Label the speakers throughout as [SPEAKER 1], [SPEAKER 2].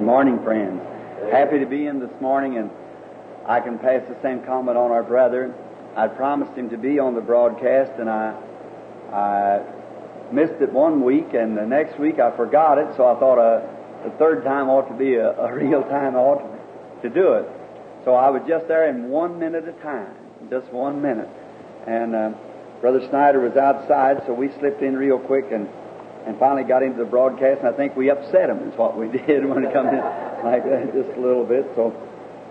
[SPEAKER 1] Good morning, friends. Happy to be in this morning, and I can pass the same comment on our brother. I promised him to be on the broadcast, and I, I missed it one week, and the next week I forgot it, so I thought a, the third time ought to be a, a real time ought to do it. So I was just there in one minute at a time, just one minute. And uh, Brother Snyder was outside, so we slipped in real quick and and finally got into the broadcast, and I think we upset him, is what we did when it comes in like that, just a little bit. So,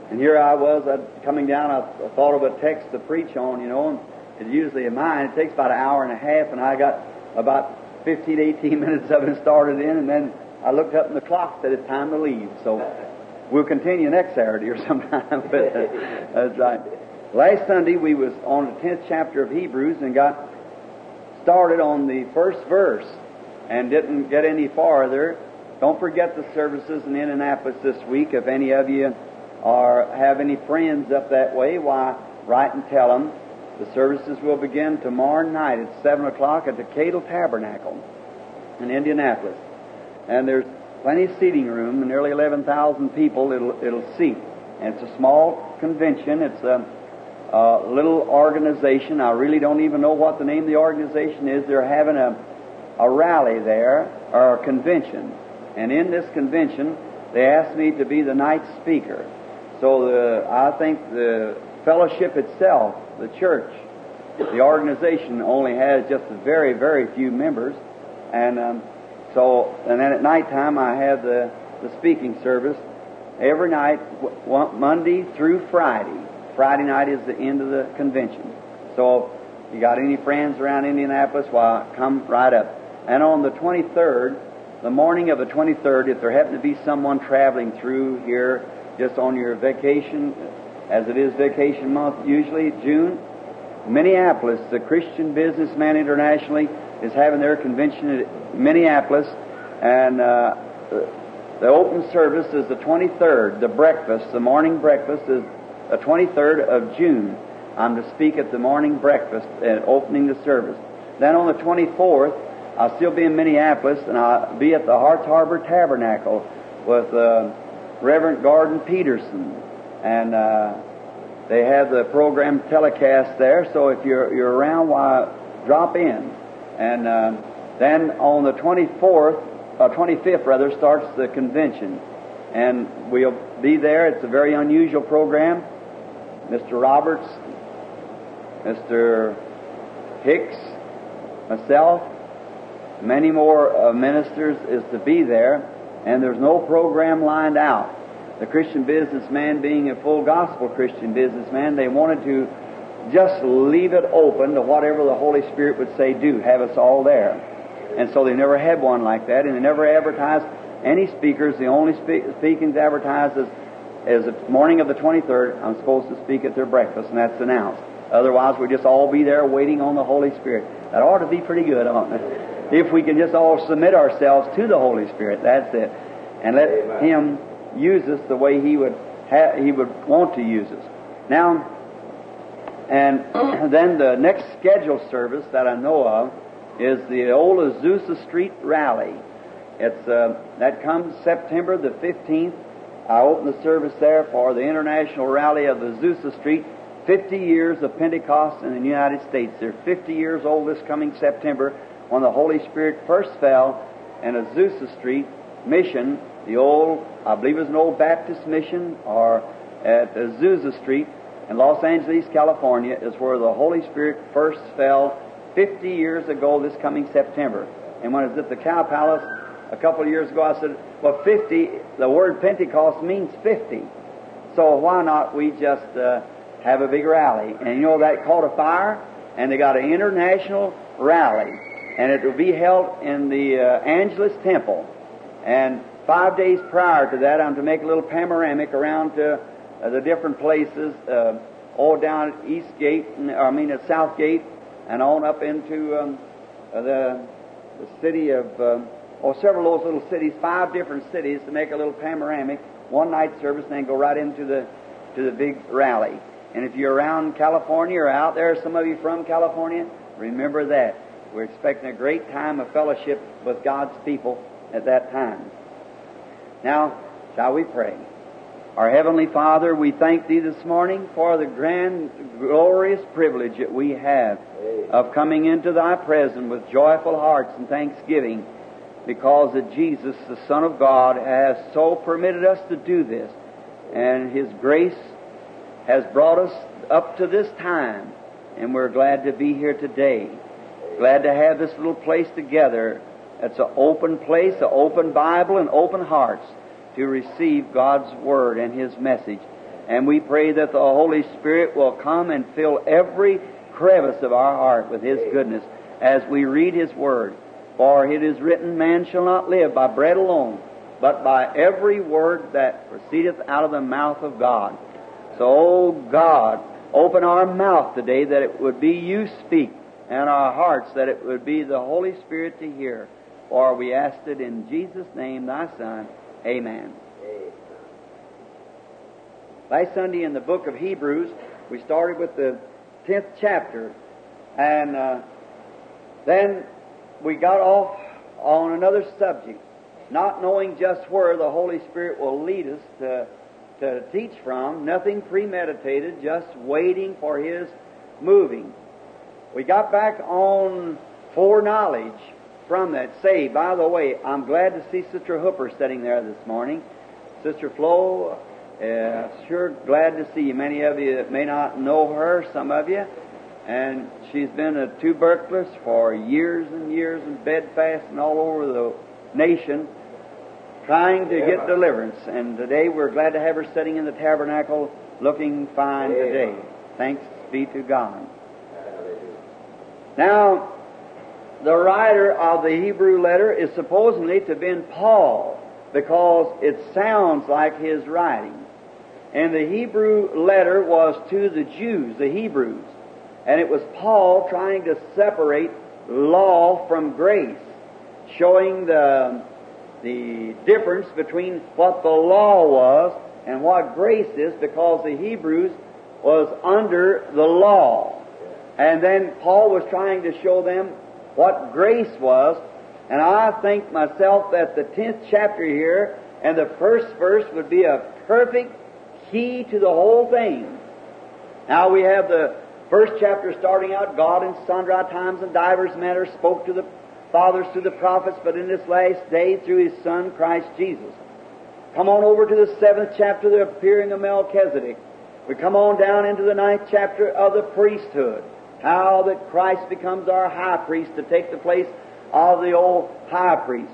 [SPEAKER 1] and here I was, I'd, coming down, I, I thought of a text to preach on, you know, and usually in mine. It takes about an hour and a half, and I got about 15, 18 minutes of it started in, and then I looked up in the clock that it's time to leave. So we'll continue next Saturday or sometime, but uh, that's right. Last Sunday we was on the 10th chapter of Hebrews and got started on the first verse and didn't get any farther, don't forget the services in Indianapolis this week. If any of you are have any friends up that way, why write and tell them. The services will begin tomorrow night at seven o'clock at the Cadle Tabernacle in Indianapolis, and there's plenty of seating room. Nearly eleven thousand people it'll it'll seat. And it's a small convention. It's a, a little organization. I really don't even know what the name of the organization is. They're having a a rally there, or a convention. And in this convention, they asked me to be the night speaker. So the, I think the fellowship itself, the church, the organization only has just a very, very few members. And um, so, and then at nighttime, I have the, the speaking service every night, Monday through Friday. Friday night is the end of the convention. So, if you got any friends around Indianapolis? Well, come right up. And on the 23rd, the morning of the 23rd, if there happened to be someone traveling through here just on your vacation, as it is vacation month usually, June, Minneapolis, the Christian Businessman Internationally, is having their convention in Minneapolis, and uh, the open service is the 23rd. The breakfast, the morning breakfast, is the 23rd of June. I'm to speak at the morning breakfast and opening the service. Then on the 24th, I'll still be in Minneapolis, and I'll be at the Hearts Harbor Tabernacle with uh, Reverend Gordon Peterson, and uh, they have the program telecast there. So if you're you're around, why drop in. And uh, then on the 24th, uh, 25th rather, starts the convention, and we'll be there. It's a very unusual program. Mr. Roberts, Mr. Hicks, myself, many more uh, ministers is to be there, and there's no program lined out. The Christian businessman, being a full gospel Christian businessman, they wanted to just leave it open to whatever the Holy Spirit would say do, have us all there. And so they never had one like that, and they never advertised any speakers. The only spe- speakings advertised is, is the morning of the 23rd, I'm supposed to speak at their breakfast, and that's announced. Otherwise, we'll just all be there waiting on the Holy Spirit. That ought to be pretty good, oughtn't it? If we can just all submit ourselves to the Holy Spirit, that's it. And let Amen. Him use us the way He would ha- He would want to use us. Now, and then the next scheduled service that I know of is the old Azusa Street Rally. It's uh, that comes September the 15th. I open the service there for the International Rally of Azusa Street. 50 years of Pentecost in the United States. They're 50 years old this coming September when the Holy Spirit first fell in Azusa Street mission, the old, I believe it was an old Baptist mission, or at Azusa Street in Los Angeles, California, is where the Holy Spirit first fell 50 years ago this coming September. And when I was at the Cow Palace a couple of years ago, I said, well, 50, the word Pentecost means 50. So why not we just uh, have a big rally? And you know, that caught a fire, and they got an international rally and it will be held in the uh, Angelus Temple. And five days prior to that, I'm to make a little panoramic around to uh, the different places, uh, all down at East Gate, I mean at South Gate, and on up into um, uh, the, the city of, um, or several of those little cities, five different cities, to make a little panoramic, one night service, and then go right into the to the big rally. And if you're around California or out there, some of you from California, remember that. We're expecting a great time of fellowship with God's people at that time. Now, Shall we pray? Our Heavenly Father, we thank Thee this morning for the grand, glorious privilege that we have of coming into Thy presence with joyful hearts and thanksgiving because that Jesus, the Son of God, has so permitted us to do this. And His grace has brought us up to this time, and we're glad to be here today. Glad to have this little place together. It's an open place, an open Bible, and open hearts to receive God's Word and His message. And we pray that the Holy Spirit will come and fill every crevice of our heart with His goodness as we read His Word. For it is written, Man shall not live by bread alone, but by every word that proceedeth out of the mouth of God. So, oh God, open our mouth today that it would be you speak, and our hearts that it would be the Holy Spirit to hear. For we asked it in Jesus' name, thy Son. Amen. Last Sunday in the book of Hebrews, we started with the 10th chapter, and uh, then we got off on another subject, not knowing just where the Holy Spirit will lead us to, to teach from, nothing premeditated, just waiting for His moving. We got back on foreknowledge from that. Say, by the way, I'm glad to see Sister Hooper sitting there this morning. Sister Flo, uh, sure glad to see you. Many of you may not know her, some of you. And she's been a tuberculous for years and years and bedfast and all over the nation trying to get deliverance. And today we're glad to have her sitting in the tabernacle looking fine today. Thanks be to God. Now, the writer of the Hebrew letter is supposedly to have been Paul because it sounds like his writing. And the Hebrew letter was to the Jews, the Hebrews. And it was Paul trying to separate law from grace, showing the, the difference between what the law was and what grace is because the Hebrews was under the law. And then Paul was trying to show them what grace was. And I think myself that the 10th chapter here and the first verse would be a perfect key to the whole thing. Now we have the first chapter starting out, God in sundry times and divers manners spoke to the fathers through the prophets, but in this last day through His Son, Christ Jesus. Come on over to the seventh chapter, the appearing of Melchizedek. We come on down into the ninth chapter of the priesthood. How that Christ becomes our high priest to take the place of the old high priest.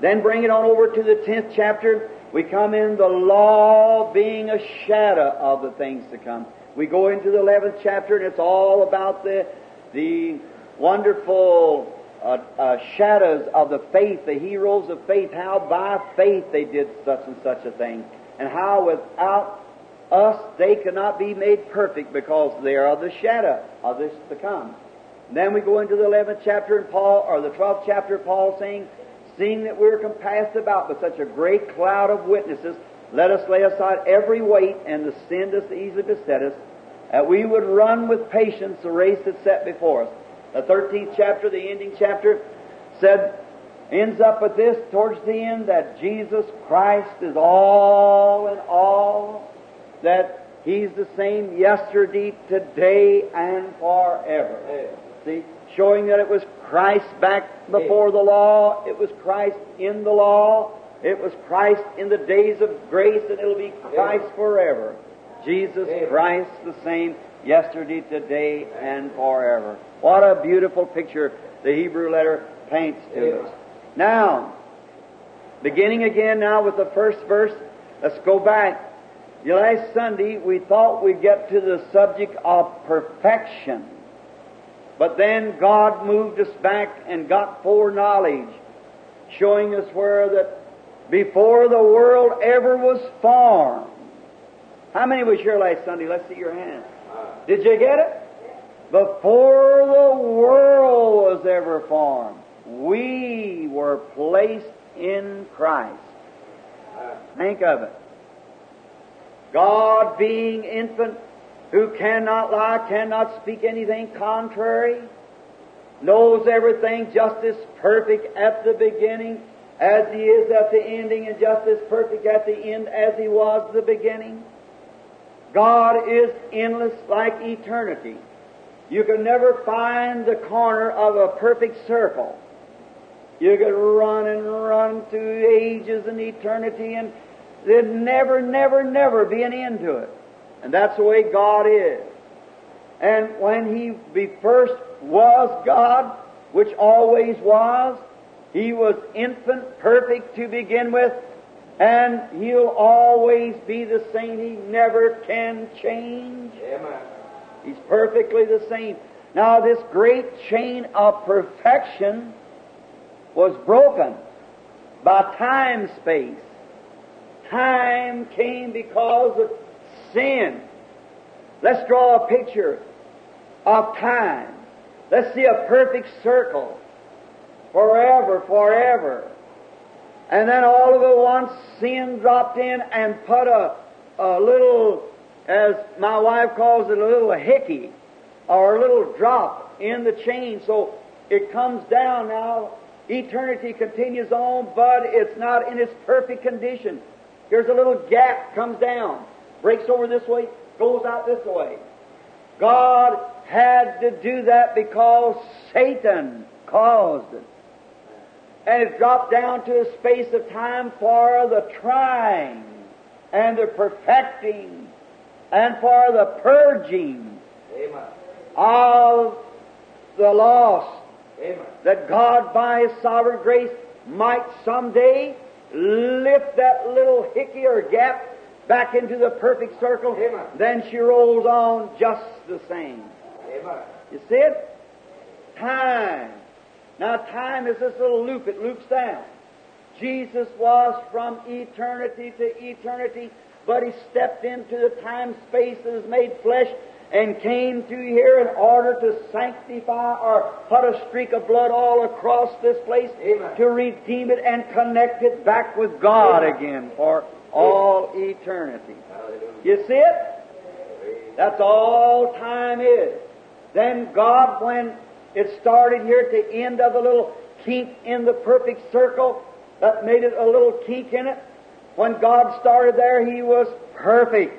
[SPEAKER 1] Then bring it on over to the tenth chapter. We come in the law being a shadow of the things to come. We go into the 11th chapter and it's all about the, the wonderful uh, uh, shadows of the faith, the heroes of faith, how by faith they did such and such a thing, and how without us they cannot be made perfect because they are the shadow of this to come. And then we go into the 11th chapter and Paul, or the 12th chapter, of Paul saying, seeing that we're compassed about with such a great cloud of witnesses, let us lay aside every weight and the sin that easily beset us, that we would run with patience the race that's set before us. The 13th chapter, the ending chapter, said, ends up with this towards the end that Jesus Christ is all in all, that He's the same yesterday, today, and forever. See, showing that it was Christ back before the law, it was Christ in the law, it was Christ in the days of grace, and it'll be Christ forever. Jesus Christ the same yesterday, today, and forever. What a beautiful picture the Hebrew letter paints to us. Now, beginning again now with the first verse, let's go back. Last Sunday we thought we'd get to the subject of perfection. But then God moved us back and got foreknowledge, showing us where that before the world ever was formed. How many was here last Sunday? Let's see your hand. Did you get it? Before the world was ever formed, we were placed in Christ. Think of it. God being infant, who cannot lie, cannot speak anything contrary, knows everything just as perfect at the beginning, as He is at the ending and just as perfect at the end as He was at the beginning. God is endless like eternity. You can never find the corner of a perfect circle. You could run and run through ages and eternity and there'd never, never, never be an end to it. And that's the way God is. And when He be first was God, which always was, He was infant, perfect to begin with, and He'll always be the same. He never can change.
[SPEAKER 2] Amen.
[SPEAKER 1] He's perfectly the same. Now, this great chain of perfection was broken by time space. Time came because of sin. Let's draw a picture of time. Let's see a perfect circle. Forever, forever. And then all of at once sin dropped in and put a, a little, as my wife calls it, a little hickey or a little drop in the chain. So it comes down now. Eternity continues on, but it's not in its perfect condition. Here's a little gap, comes down, breaks over this way, goes out this way. God had to do that because Satan caused it. And it dropped down to a space of time for the trying and the perfecting and for the purging
[SPEAKER 2] Amen.
[SPEAKER 1] of the lost
[SPEAKER 2] Amen.
[SPEAKER 1] that God by His sovereign grace might someday lift that little hickey or gap back into the perfect circle.
[SPEAKER 2] Amen.
[SPEAKER 1] Then she rolls on just the same.
[SPEAKER 2] Amen.
[SPEAKER 1] You see it? Time. Now time is this little loop, it loops down. Jesus was from eternity to eternity, but He stepped into the time space that is made flesh and came through here in order to sanctify or put a streak of blood all across this place
[SPEAKER 2] Amen.
[SPEAKER 1] to redeem it and connect it back with God
[SPEAKER 2] Amen.
[SPEAKER 1] again for all eternity.
[SPEAKER 2] Hallelujah.
[SPEAKER 1] You see it? That's all time is. Then God, when it started here at the end of the little kink in the perfect circle, that made it a little kink in it. When God started there, He was perfect.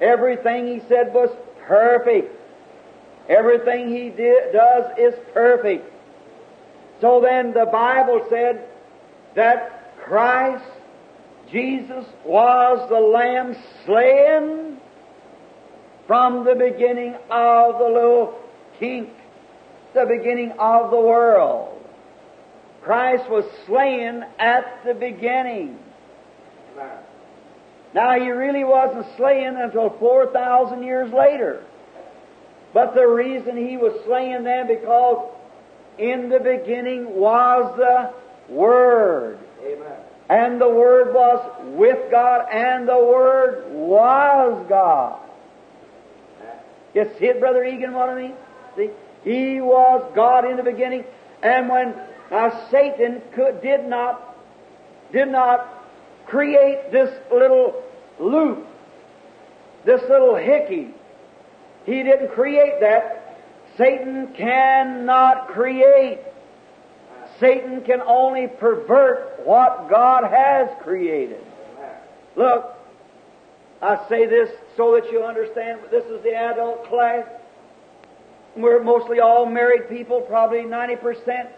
[SPEAKER 1] Everything He said was perfect. Everything He did, does is perfect. So then the Bible said that Christ, Jesus, was the Lamb slain from the beginning of the little kink, the beginning of the world. Christ was slain at the beginning. Now, he really wasn't slain until 4,000 years later. But the reason he was slain then, because in the beginning was the Word.
[SPEAKER 2] Amen.
[SPEAKER 1] And the Word was with God, and the Word was God. You see it, Brother Egan, what I mean? See? He was God in the beginning, and when now Satan could, did not did not create this little loop, this little hickey. He didn't create that. Satan cannot create. Satan can only pervert what God has created. Look, I say this so that you understand. This is the adult class. We're mostly all married people, probably 90%.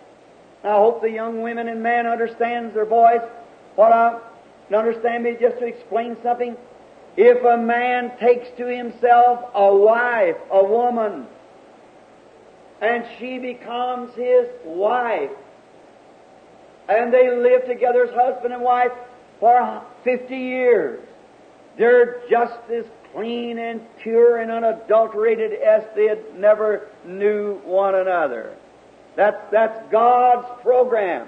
[SPEAKER 1] I hope the young women and men understands their boys. What I understand me just to explain something. If a man takes to himself a wife, a woman, and she becomes his wife, and they live together as husband and wife for 50 years, they're just as clean and pure and unadulterated as they had never knew one another. That's, that's God's program.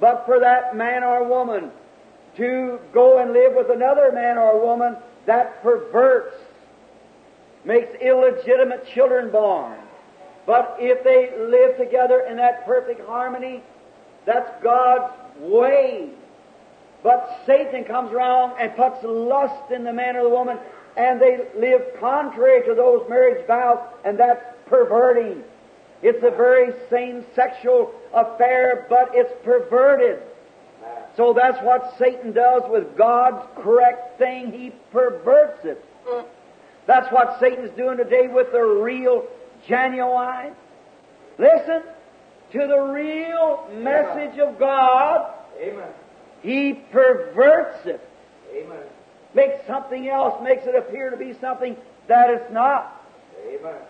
[SPEAKER 1] But for that man or woman to go and live with another man or woman, that perverts, makes illegitimate children born. But if they live together in that perfect harmony, that's God's way. But Satan comes around and puts lust in the man or the woman, and they live contrary to those marriage vows, and that's perverting. It's a very same sexual affair, but it's perverted. So that's what Satan does with God's correct thing. He perverts it. That's what Satan's doing today with the real, genuine. Listen to the real message of God.
[SPEAKER 2] Amen.
[SPEAKER 1] He perverts it.
[SPEAKER 2] Amen.
[SPEAKER 1] Makes something else, makes it appear to be something that it's not.
[SPEAKER 2] Amen.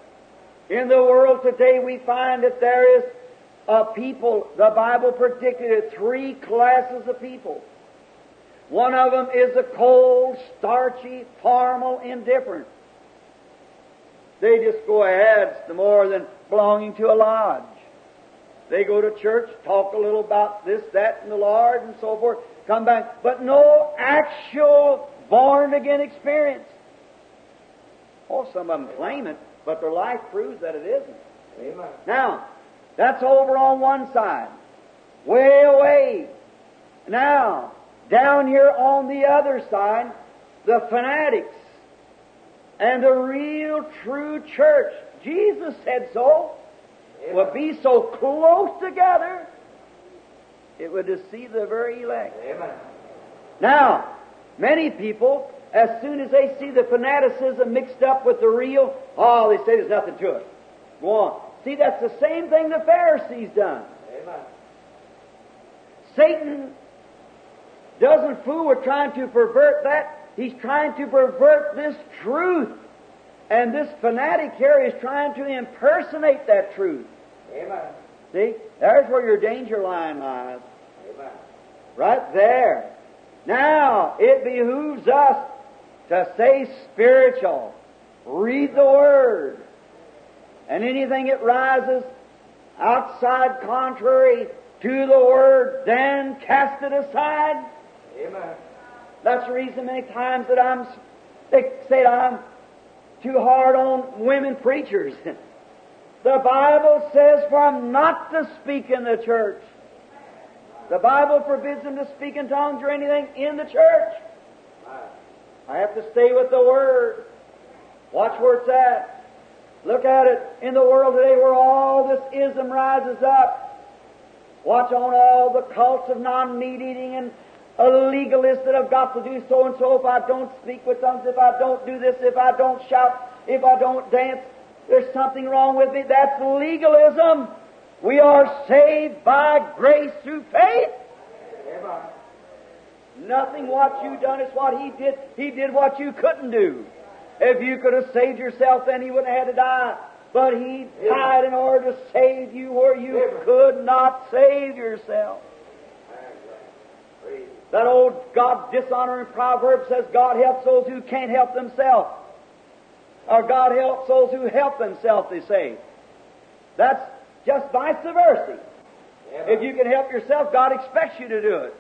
[SPEAKER 1] In the world today, we find that there is a people, the Bible predicted it, three classes of people. One of them is the cold, starchy, formal, indifferent. They just go ahead no more than belonging to a lodge. They go to church, talk a little about this, that, and the Lord, and so forth, come back, but no actual born again experience. Oh, some of them claim it, but their life proves that it isn't.
[SPEAKER 2] Amen.
[SPEAKER 1] Now, that's over on one side. Way away. Now, down here on the other side, the fanatics and the real true church. Jesus said so. Would be so close together, it would deceive the very elect.
[SPEAKER 2] Amen.
[SPEAKER 1] Now, many people, as soon as they see the fanaticism mixed up with the real, oh, they say there's nothing to it. Go on. See, that's the same thing the Pharisees done.
[SPEAKER 2] Amen.
[SPEAKER 1] Satan doesn't fool with trying to pervert that. He's trying to pervert this truth. And this fanatic here is trying to impersonate that truth.
[SPEAKER 2] Amen.
[SPEAKER 1] See? There's where your danger line lies.
[SPEAKER 2] Amen.
[SPEAKER 1] Right there. Now, it behooves us to stay spiritual. Read the Word. And anything that rises outside contrary to the Word, then cast it aside.
[SPEAKER 2] Amen.
[SPEAKER 1] That's the reason many times that I'm, they say I'm too hard on women preachers. The Bible says for 'em not to speak in the church. The Bible forbids them to speak in tongues or anything in the church. I have to stay with the Word. Watch where it's at. Look at it in the world today where all this ism rises up. Watch on all the cults of non-meat eating and a legalist that have got to do so and so if I don't speak with tongues, if I don't do this, if I don't shout, if I don't dance, there's something wrong with me. That's legalism. We are saved by grace through faith. Nothing what you done is what he did. He did what you couldn't do. If you could have saved yourself, then he wouldn't have had to die. But he died in order to save you where you could not save yourself. That old God dishonoring proverb says God helps those who can't help themselves. Or God helps those who help themselves, they say. That's just vice versa. If you can help yourself, God expects you to do it.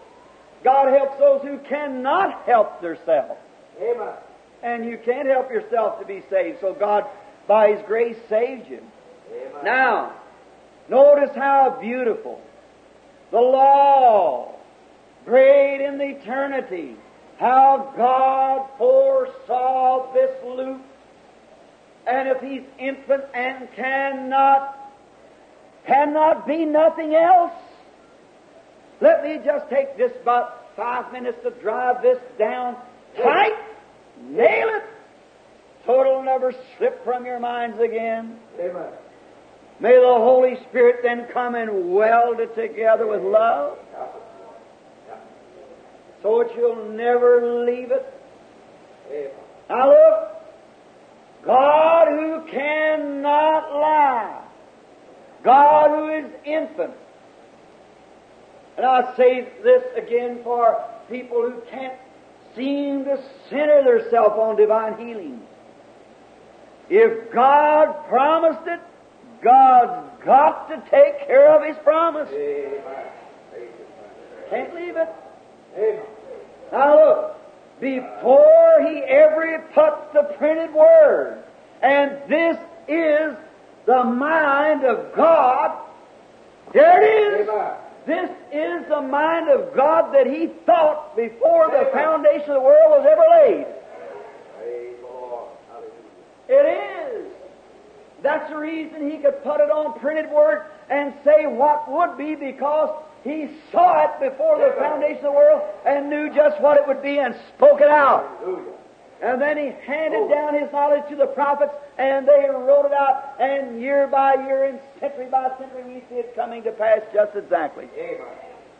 [SPEAKER 1] God helps those who cannot help themselves.
[SPEAKER 2] Amen.
[SPEAKER 1] And you can't help yourself to be saved. So God, by His grace, saved you.
[SPEAKER 2] Amen.
[SPEAKER 1] Now, notice how beautiful the law, great in the eternity, how God foresaw this loop. And if He's infant and cannot, cannot be nothing else, let me just take this about five minutes to drive this down tight, nail it, so it'll never slip from your minds again.
[SPEAKER 2] Amen.
[SPEAKER 1] May the Holy Spirit then come and weld it together with love so that you'll never leave it.
[SPEAKER 2] Amen.
[SPEAKER 1] Now look, God who cannot lie, God who is infinite. And I say this again for people who can't seem to center themselves on divine healing. If God promised it, God's got to take care of His promise. Can't leave it. Now look, before he ever puts the printed word, and this is the mind of God, there it is.
[SPEAKER 2] Amen.
[SPEAKER 1] This is the mind of God that he thought before the foundation of the world was ever laid. It is. That's the reason he could put it on printed word and say what would be because he saw it before the foundation of the world and knew just what it would be and spoke it out. And then he handed down his knowledge to the prophets, and they wrote it out. And year by year and century by century, we see it coming to pass just exactly.
[SPEAKER 2] Amen.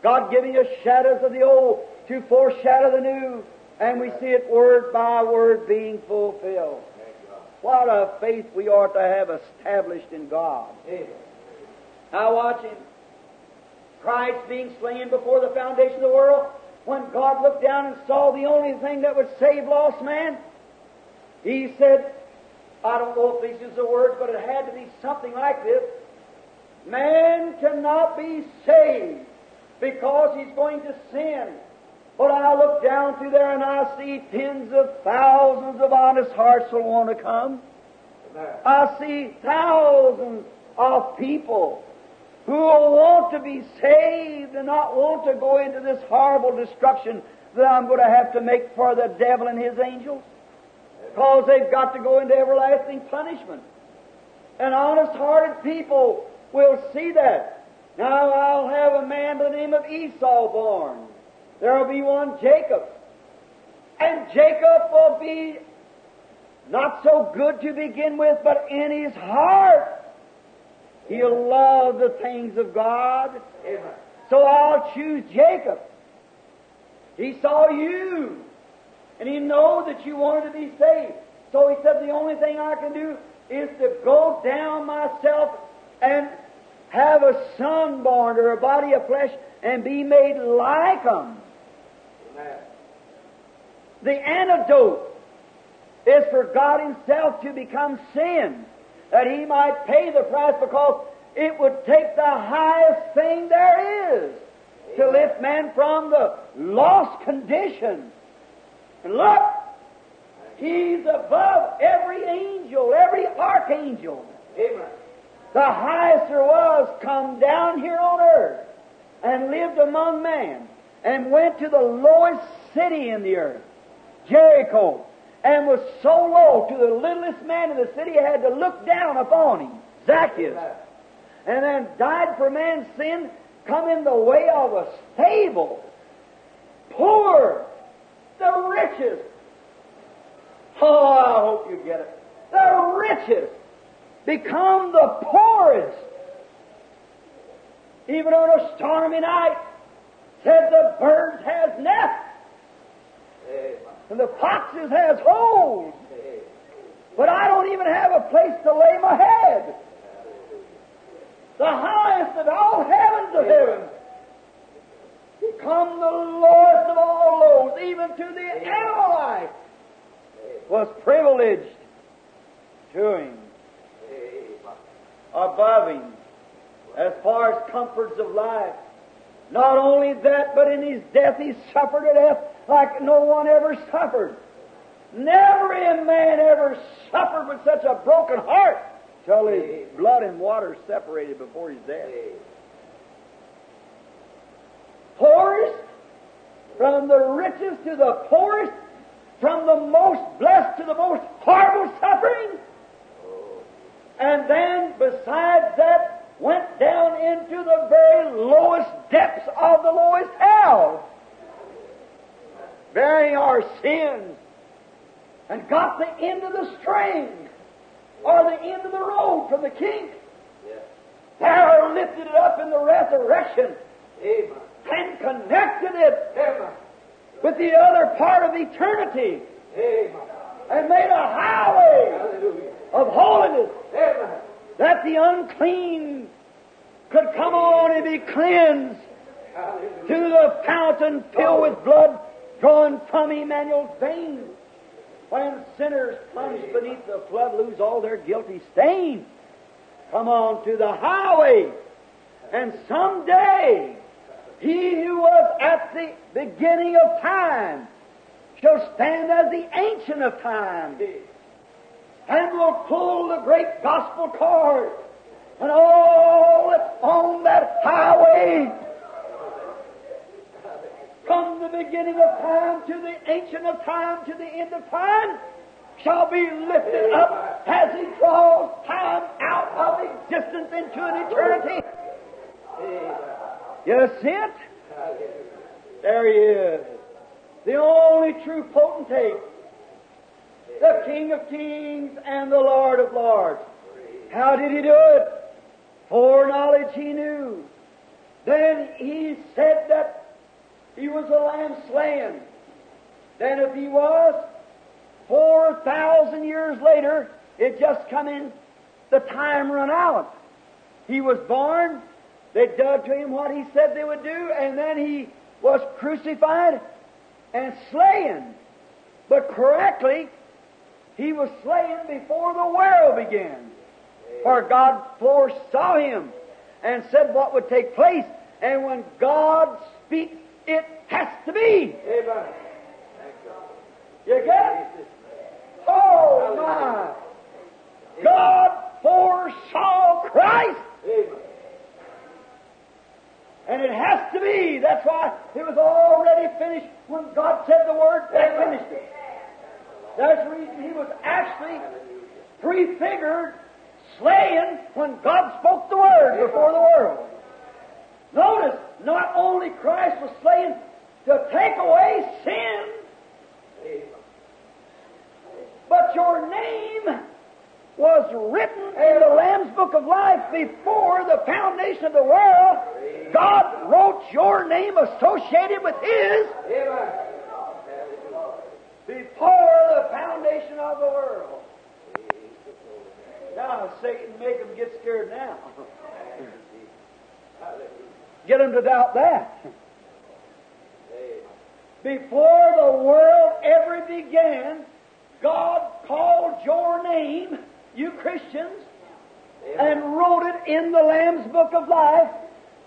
[SPEAKER 1] God giving us shadows of the old to foreshadow the new, and we see it word by word being fulfilled. What a faith we ought to have established in God.
[SPEAKER 2] Amen.
[SPEAKER 1] Now watch him. Christ being slain before the foundation of the world, when God looked down and saw the only thing that would save lost man, he said, I don't know if these are the words, but it had to be something like this. Man cannot be saved because he's going to sin. But I look down through there and I see tens of thousands of honest hearts will want to come. I see thousands of people who will want to be saved and not want to go into this horrible destruction that I'm going to have to make for the devil and his angels. Because they've got to go into everlasting punishment. And honest hearted people will see that. Now I'll have a man by the name of Esau born. There will be one Jacob. And Jacob will be not so good to begin with, but in his heart, he'll love the things of God.
[SPEAKER 2] Amen.
[SPEAKER 1] So I'll choose Jacob. He saw you, and he know that you wanted to be saved. So he said, the only thing I can do is to go down myself and have a son born or a body of flesh and be made like him.
[SPEAKER 2] Amen.
[SPEAKER 1] The antidote is for God Himself to become sin, that He might pay the price because it would take the highest thing there is to lift man from the lost condition. And look, He's above every angel, every archangel.
[SPEAKER 2] Amen.
[SPEAKER 1] The highest there was come down here on earth and lived among men and went to the lowest city in the earth, Jericho, and was so low to the littlest man in the city had to look down upon him, Zacchaeus, and then died for man's sin, come in the way of a stable, poor, the richest. Oh, I hope you get it. The richest become the poorest. Even on a stormy night, said the birds has nests
[SPEAKER 2] Amen.
[SPEAKER 1] And the foxes has holes, but I don't even have a place to lay my head. The highest of all heavens of heaven become the lowest of all lows, even to the Amalite was privileged to him, above him, as far as comforts of life. Not only that, but in his death he suffered a death like no one ever suffered. Never a man ever suffered with such a broken heart till his blood and water separated before his death. Poorest, from the richest to the poorest, from the most blessed to the most horrible suffering. Oh. And then, besides that, went down into the very lowest depths of the lowest hell, bearing our sins, and got the end of the string, or the end of the road from the king.
[SPEAKER 2] Yes.
[SPEAKER 1] There lifted it up in the resurrection
[SPEAKER 2] Amen.
[SPEAKER 1] and connected it
[SPEAKER 2] Amen.
[SPEAKER 1] with the other part of eternity
[SPEAKER 2] Amen.
[SPEAKER 1] and made a highway
[SPEAKER 2] Hallelujah.
[SPEAKER 1] of holiness
[SPEAKER 2] Amen.
[SPEAKER 1] That the unclean could come on and be cleansed to the fountain filled with blood drawn from Emmanuel's veins. When sinners plunged beneath the flood lose all their guilty stain, come on to the highway, and someday he who was at the beginning of time shall stand as the ancient of time and will pull the great gospel cord and all that's on that highway from the beginning of time to the ancient of time to the end of time shall be lifted up as he draws time out of existence into an eternity. You see it? There he is. The only true potentate. The King of Kings and the Lord of Lords. How did he do it? Foreknowledge he knew. Then he said that he was a lamb slain. Then if he was, four thousand years later, it just come in, the time run out. He was born, they did to him what he said they would do, and then he was crucified and slain. But correctly, he was slain before the world began. For God foresaw him and said what would take place. And when God speaks, it has to be.
[SPEAKER 2] Amen.
[SPEAKER 1] You get it? Oh my! God foresaw Christ,
[SPEAKER 2] Amen.
[SPEAKER 1] and it has to be. That's why it was already finished when God said the word. They finished it. That's the reason He was actually prefigured, slain when God spoke the word before the world. Notice, not only Christ was slain to take away sin, but your name was written in the Lamb's Book of Life before the foundation of the world. God wrote your name associated with His. Before the foundation of the world. Now, Satan, make them get scared now. Get them to doubt that. Before the world ever began, God called your name, you Christians, and wrote it in the Lamb's Book of Life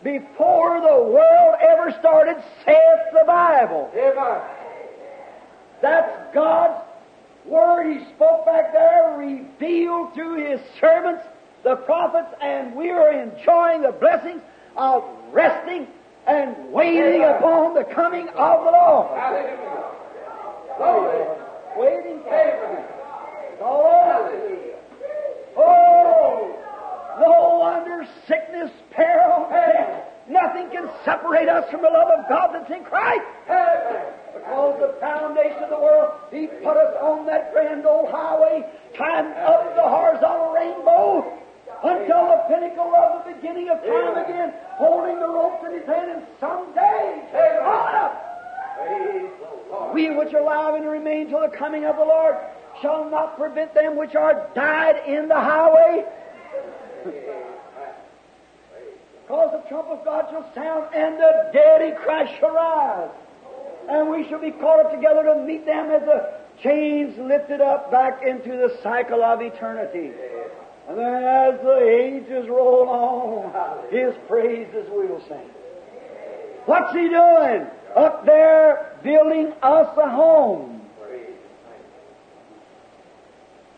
[SPEAKER 1] before the world ever started, saith the Bible. That's God's Word He spoke back there, revealed through His servants, the prophets, and we are enjoying the blessings of resting and waiting upon the coming of the Lord.
[SPEAKER 2] Hallelujah.
[SPEAKER 1] Waiting for
[SPEAKER 2] Amen.
[SPEAKER 1] all over. Oh, no wonder sickness, peril, nothing can separate us from the love of God that's in Christ. Foundation of the world, He put us on that grand old highway, climbed up the horizontal rainbow until the pinnacle of the beginning of time again, holding the ropes in His hand, and someday, on up.
[SPEAKER 2] Praise the Lord.
[SPEAKER 1] We which are alive and remain till the coming of the Lord shall not prevent them which are died in the highway. Because the trump of God shall sound, and the dead in Christ shall rise. And we shall be caught up together to meet them as the chains lifted up back into the cycle of eternity. And then as the ages roll on, His praises will sing. What's He doing? Up there building us a home.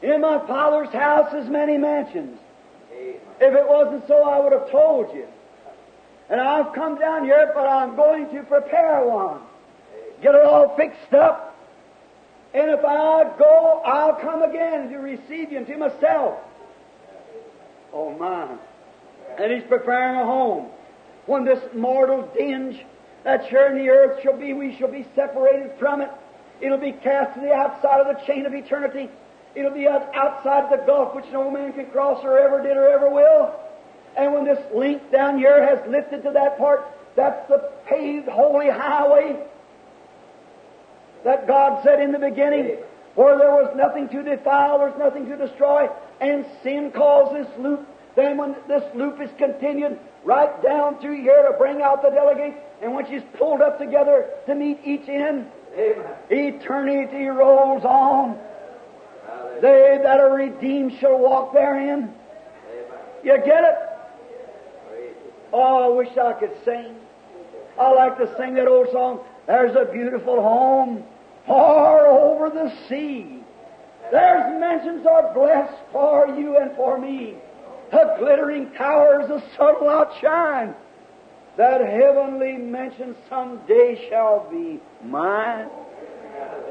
[SPEAKER 1] In my Father's house is many mansions. If it wasn't so, I would have told you. And I've come down here, but I'm going to prepare one. Get it all fixed up. And if I go, I'll come again to receive you into myself. Oh, my. And He's preparing a home. When this mortal dinge that's here in the earth shall be, we shall be separated from it. It'll be cast to the outside of the chain of eternity. It'll be outside the gulf which no man can cross or ever did or ever will. And when this link down here has lifted to that part, that's the paved holy highway that God said in the beginning, where there was nothing to defile, there's nothing to destroy, and sin caused this loop. Then when this loop is continued right down through here to bring out the delegates, and when she's pulled up together to meet each end,
[SPEAKER 2] Amen.
[SPEAKER 1] eternity rolls on.
[SPEAKER 2] Hallelujah.
[SPEAKER 1] They that are redeemed shall walk therein.
[SPEAKER 2] Amen.
[SPEAKER 1] You get it? Oh, I wish I could sing. I like to sing that old song, There's a beautiful home far over the sea. There's mansions are blessed for you and for me. The glittering towers, the subtle outshine. That heavenly mansion someday shall be mine.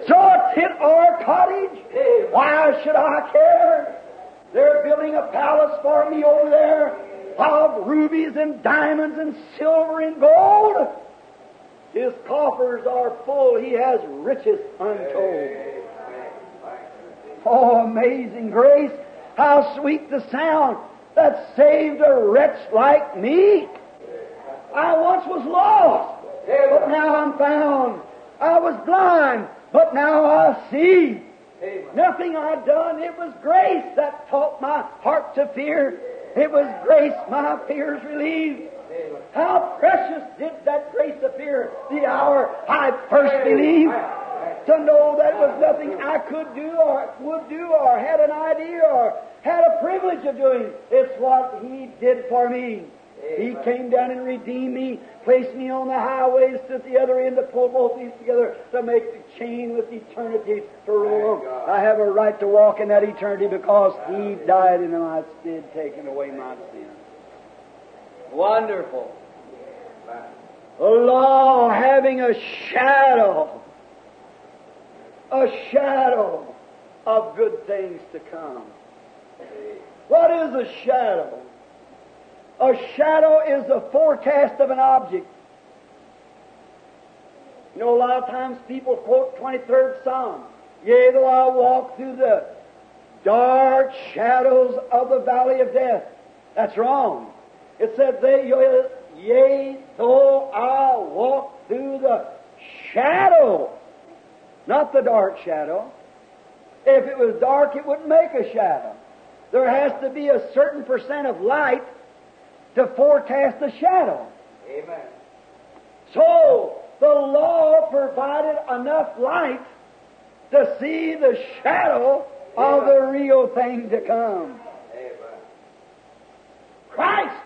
[SPEAKER 1] So a tent or a cottage, why should I care? They're building a palace for me over there of rubies and diamonds and silver and gold. His coffers are full. He has riches untold. Oh, amazing grace. How sweet the sound that saved a wretch like me. I once was lost, but now I'm found. I was blind, but now I see. Nothing I'd done. It was grace that taught my heart to fear. It was grace my fears relieved. How precious did that grace appear the hour I first believed. To know that it was nothing I could do or would do or had an idea or had a privilege of doing. It's what He did for me. He came down and redeemed me, placed me on the highways to the other end to pull both these together to make the chain with eternity to roll on. I have a right to walk in that eternity because He died in my stead, taking away my sin. Wonderful. A law having a shadow, a shadow of good things to come. What is a shadow? A shadow is a forecast of an object. You know, a lot of times people quote 23rd Psalm. Yea, though I walk through the dark shadows of the valley of death. That's wrong. It said, they, Yea, though I walk through the shadow, not the dark shadow. If it was dark, it wouldn't make a shadow. There has to be a certain percent of light to forecast the shadow.
[SPEAKER 2] Amen.
[SPEAKER 1] So, the law provided enough light to see the shadow of the real thing to come.
[SPEAKER 2] Amen.
[SPEAKER 1] Christ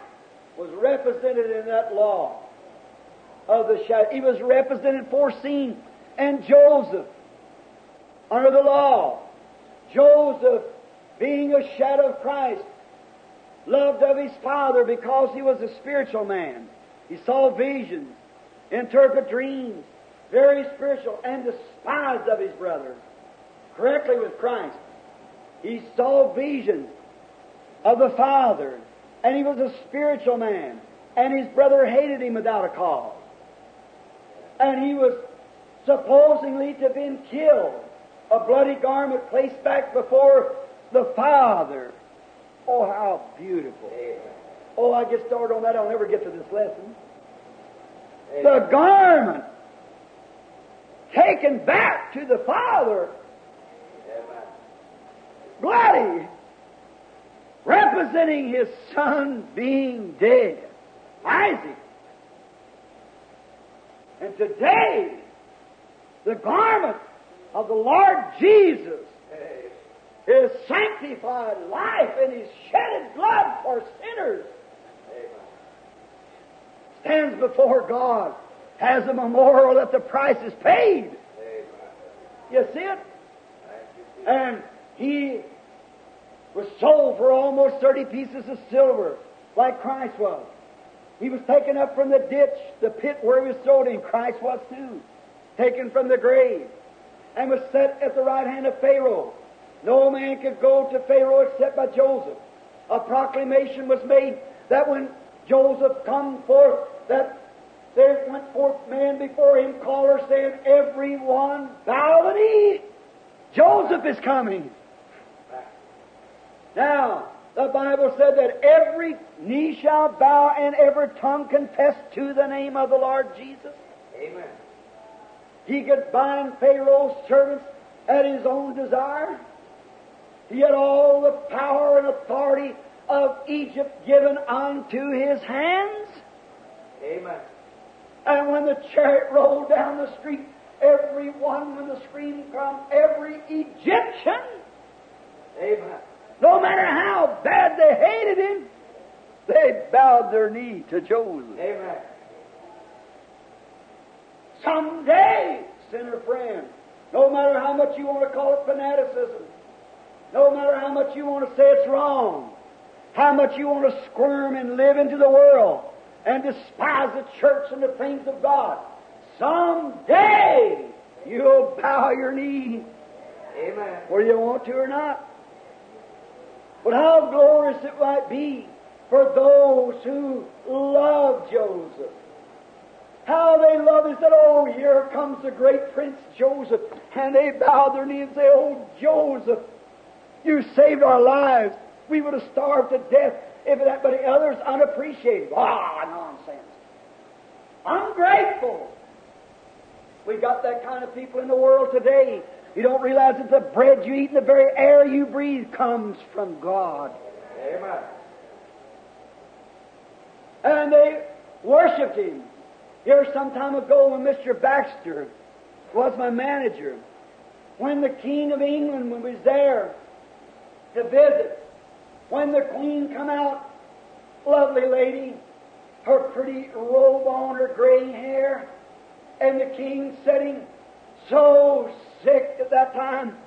[SPEAKER 1] was represented in that law of the shadow. He was represented, foreseen, and Joseph under the law. Joseph, being a shadow of Christ, loved of his father because he was a spiritual man. He saw visions, interpret dreams, very spiritual, and despised of his brothers. Correctly with Christ. He saw visions of the Father, and he was a spiritual man, and his brother hated him without a cause. And he was supposedly to have been killed, a bloody garment placed back before the Father. Oh, how beautiful. Oh, I get started on that, I'll never get to this lesson. The garment taken back to the Father,
[SPEAKER 2] Amen.
[SPEAKER 1] bloody, representing his son being dead, Isaac. And today, the garment of the Lord Jesus his sanctified life and his shedded blood for sinners stands before God as a memorial that the price is paid. You see it? And he was sold for almost 30 pieces of silver, like Christ was. He was taken up from the ditch, the pit where he was thrown in. Christ was too. Taken from the grave. And was set at the right hand of Pharaoh. No man could go to Pharaoh except by Joseph. A proclamation was made that when Joseph come forth, that there went forth man before him, caller saying, Everyone bow the knee. Joseph is coming. Now, the Bible said that every knee shall bow and every tongue confess to the name of the Lord Jesus.
[SPEAKER 2] Amen.
[SPEAKER 1] He could bind Pharaoh's servants at his own desire. He had all the power and authority of Egypt given unto his hands.
[SPEAKER 2] Amen.
[SPEAKER 1] And when the chariot rolled down the street, every one, when the scream come, every Egyptian,
[SPEAKER 2] Amen.
[SPEAKER 1] No matter how bad they hated him, they bowed their knee to Joseph.
[SPEAKER 2] Amen.
[SPEAKER 1] Someday, sinner friend, no matter how much you want to call it fanaticism, no matter how much you want to say it's wrong, how much you want to squirm and live into the world and despise the church and the things of God, someday you'll bow your knee,
[SPEAKER 2] Amen.
[SPEAKER 1] whether you want to or not. But how glorious it might be for those who love Joseph. How they love him. Said, Oh, here comes the great Prince Joseph. And they bow their knees and say, Oh, Joseph, you saved our lives. We would have starved to death if it had, but the others unappreciated. Ah, nonsense. Ungrateful. We've got that kind of people in the world today. You don't realize that the bread you eat and the very air you breathe comes from God.
[SPEAKER 2] Amen.
[SPEAKER 1] And they worshiped him. Here some time ago when Mr. Baxter was my manager, when the King of England was there to visit, when the Queen come out, lovely lady, her pretty robe on, her gray hair, and the King sitting so sick at that time,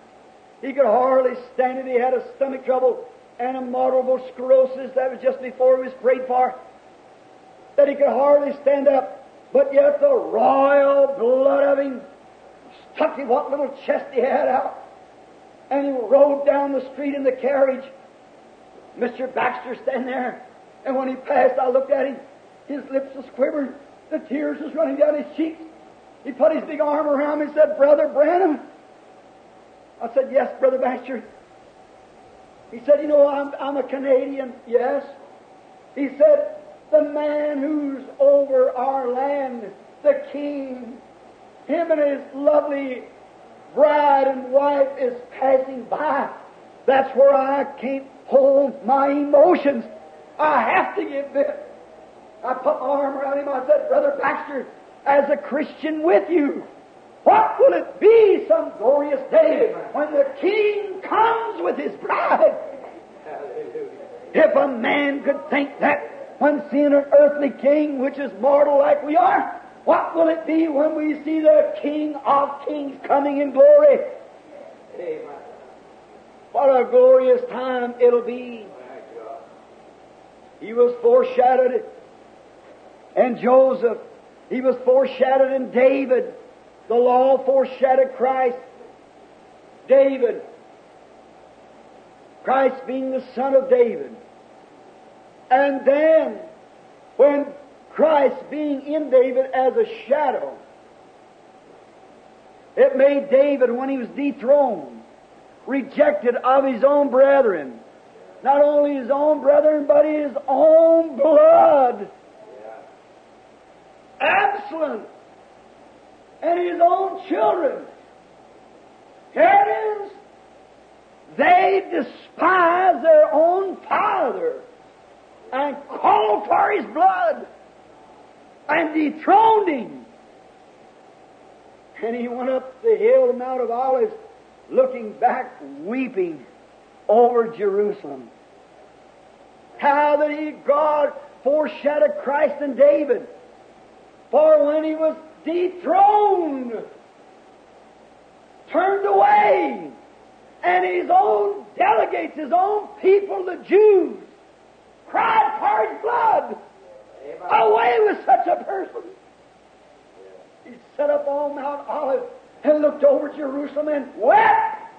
[SPEAKER 1] he could hardly stand it. He had a stomach trouble and a multiple sclerosis. That was just before he was prayed for. That he could hardly stand up. But yet the royal blood of him stuck in what little chest he had out. And he rode down the street in the carriage. Mr. Baxter standing there. And when he passed, I looked at him. His lips was quivering. The tears was running down his cheeks. He put his big arm around me and said, Brother Branham. I said, Yes, Brother Baxter. He said, You know, I'm, I'm a Canadian. Yes. He said, The man who's over our land, the king, him and his lovely bride and wife is passing by. That's where I can't hold my emotions. I have to give this. I put my arm around him. I said, Brother Baxter, as a Christian with you, what will it be some glorious day when the King comes with his bride? If a man could think that when seeing an earthly king, which is mortal like we are, what will it be when we see the King of Kings coming in glory? What a glorious time it'll be. He was foreshadowed And Joseph. He was foreshadowed in David. The law foreshadowed Christ. David. Christ being the son of David. And then, when Christ being in David as a shadow, it made David, when he was dethroned, rejected of his own brethren. Not only his own brethren, but his own blood. Absalom and his own children. Here it is. They despise their own father and called for his blood and dethroned him. And he went up the hill, the Mount of Olives, looking back, weeping over Jerusalem. How that he, God, foreshadowed Christ and David. For when he was dethroned, turned away, and his own delegates, his own people, the Jews, cried for his blood.
[SPEAKER 2] Amen.
[SPEAKER 1] Away with such a person. He sat up on Mount Olive and looked over Jerusalem and wept,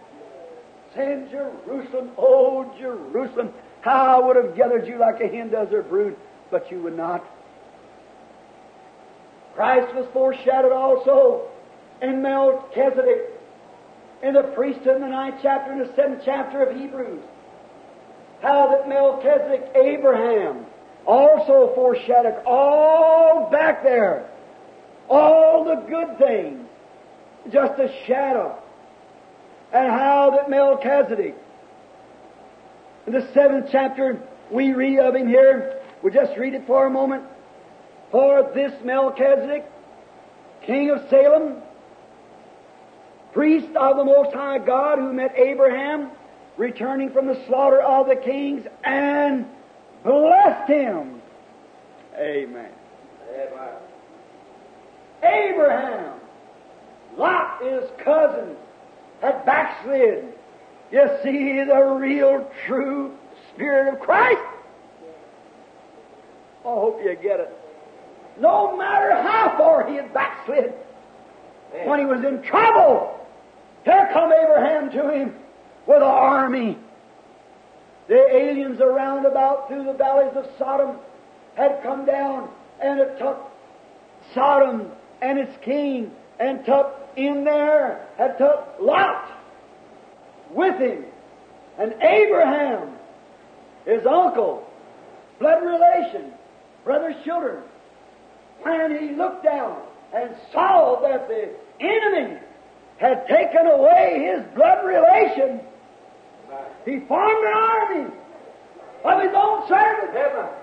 [SPEAKER 1] saying, Jerusalem, oh Jerusalem, how I would have gathered you like a hen does her brood, but you would not. Christ was foreshadowed also in Melchizedek, in the priesthood in the ninth chapter and the seventh chapter of Hebrews. How that Melchizedek, Abraham, also foreshadowed all back there, all the good things, just a shadow. And how that Melchizedek, in the seventh chapter, we read of him here. We'll just read it for a moment. For this Melchizedek, king of Salem, priest of the Most High God, who met Abraham, returning from the slaughter of the kings, and blessed him. Amen.
[SPEAKER 2] Amen.
[SPEAKER 1] Abraham, Lot, his cousin, had backslid. You see the real, true Spirit of Christ? I hope you get it. No matter how far he had backslid, when he was in trouble. Here come Abraham to him with an army. The aliens around about through the valleys of Sodom had come down and it took Sodom and its king and took in there, had took Lot with him. And Abraham, his uncle, blood relation, brother's children, when he looked down and saw that the enemy had taken away his blood relation, he formed an army of his own servants.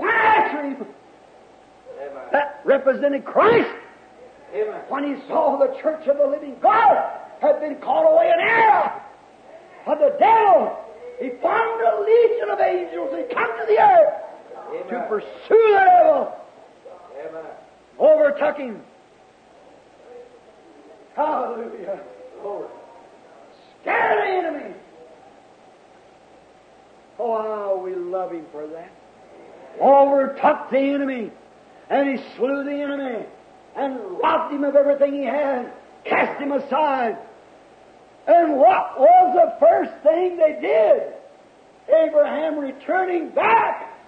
[SPEAKER 1] After him. That represented Christ. When he saw the church of the living God had been called away in error of the devil, he formed a legion of angels and come to the earth to pursue the devil, overtook him. Hallelujah. Scare the enemy. Oh, how we love him for that. Overtook the enemy, and he slew the enemy, and robbed him of everything he had, cast him aside. And what was the first thing they did? Abraham returning back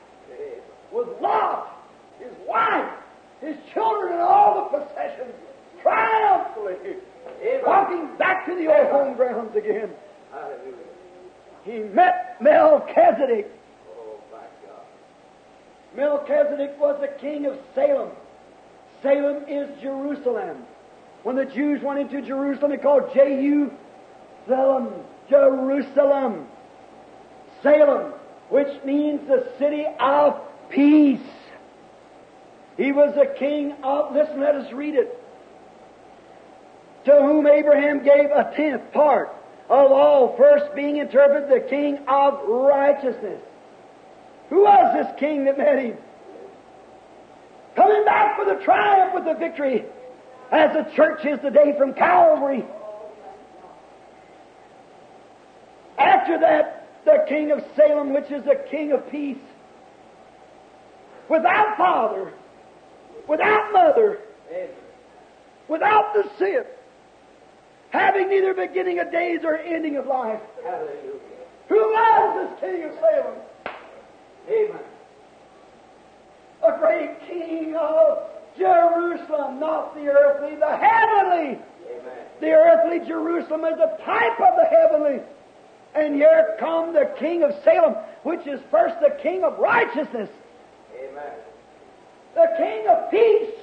[SPEAKER 1] with Lot, his wife, his children, and all the possessions, triumphantly, walking back to the old home grounds again. He met Melchizedek. Melchizedek was the king of Salem. Salem is Jerusalem. When the Jews went into Jerusalem, they called Jehu Salem, Jerusalem. Salem, which means the city of peace. He was the king of, listen, let us read it. To whom Abraham gave a tenth part of all, first being interpreted the king of righteousness. Who was this king that met him? Coming back with a triumph, with a victory, as the church is today from Calvary. After that, the king of Salem, which is the king of peace, without father, without mother, without the sin, having neither beginning of days or ending of life. Hallelujah. Who was this king of Salem?
[SPEAKER 2] Amen.
[SPEAKER 1] A great king of Jerusalem, not the earthly, the heavenly.
[SPEAKER 2] Amen.
[SPEAKER 1] The earthly Jerusalem is a type of the heavenly. And here come the king of Salem, which is first the king of righteousness,
[SPEAKER 2] Amen.
[SPEAKER 1] The king of peace.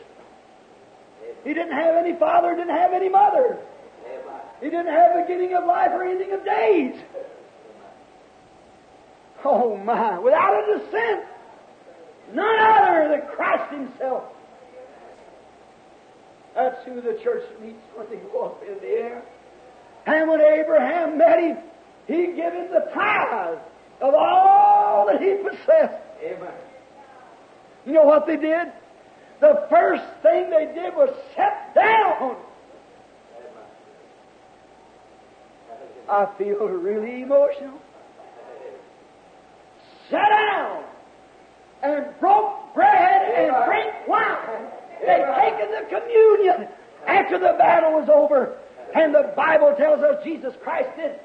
[SPEAKER 1] He didn't have any father, didn't have any mother. He didn't have beginning of life or ending of days. Oh my, without a descent. None other than Christ Himself. That's who the church meets when they go up in the air. And when Abraham met him, he gave him the tithe of all that he possessed.
[SPEAKER 2] Amen.
[SPEAKER 1] You know what they did? The first thing they did was sit down. I feel really emotional. Sat down and broke bread and drank wine. They'd taken the communion after the battle was over. And the Bible tells us Jesus Christ did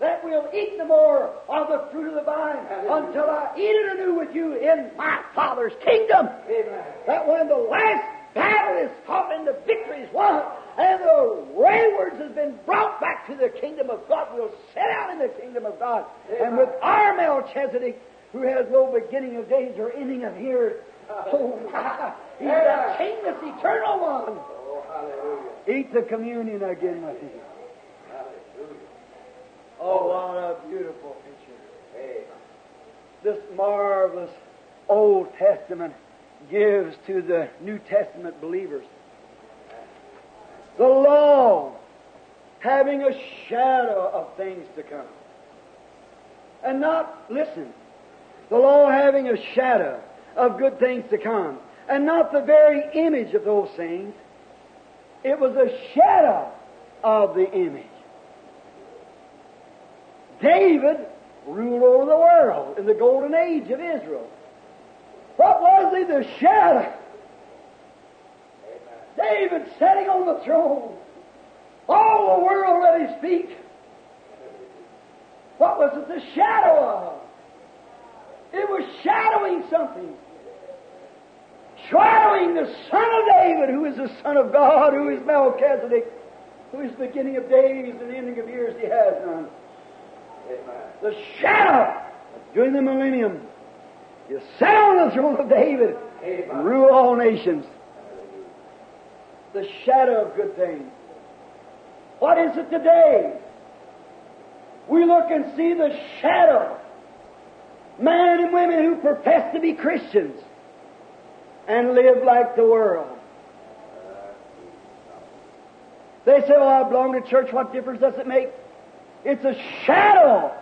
[SPEAKER 1] that we'll eat the more of the fruit of the vine until I eat it anew with you in my Father's kingdom.
[SPEAKER 2] Amen.
[SPEAKER 1] That when the last battle is fought and the victory is won, and the waywards has been brought back to the kingdom of God, we'll set out in the kingdom of God. And with our Melchizedek, who has no beginning of days or ending of years, oh my, he's the king that's eternal one.
[SPEAKER 2] Oh, hallelujah.
[SPEAKER 1] Eat the communion again with him. Oh, what a beautiful picture. This marvelous Old Testament gives to the New Testament believers. The law having a shadow of things to come. And not, listen, the law having a shadow of good things to come. And not the very image of those things. It was a shadow of the image. David ruled over the world in the golden age of Israel. What was he? The shadow. David sitting on the throne. All the world at his feet. What was it the shadow of? It was shadowing something. Shadowing the Son of David, who is the Son of God, who is Melchizedek, who is the beginning of days and the ending of years, he has none. The shadow during the millennium. You sat on the throne of David and rule all nations. The shadow of good things. What is it today? We look and see the shadow. Men and women who profess to be Christians and live like the world. They say, Oh, I belong to church. What difference does it make? It's a shadow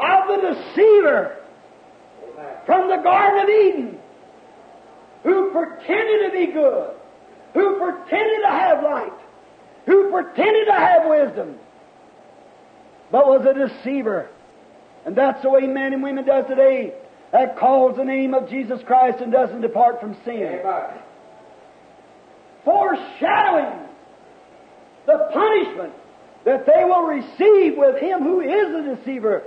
[SPEAKER 1] of the deceiver from the Garden of Eden who pretended to be good, who pretended to have light, who pretended to have wisdom, but was a deceiver. And that's the way men and women does today. That calls the name of Jesus Christ and doesn't depart from sin. Foreshadowing the punishment that they will receive with him who is a deceiver.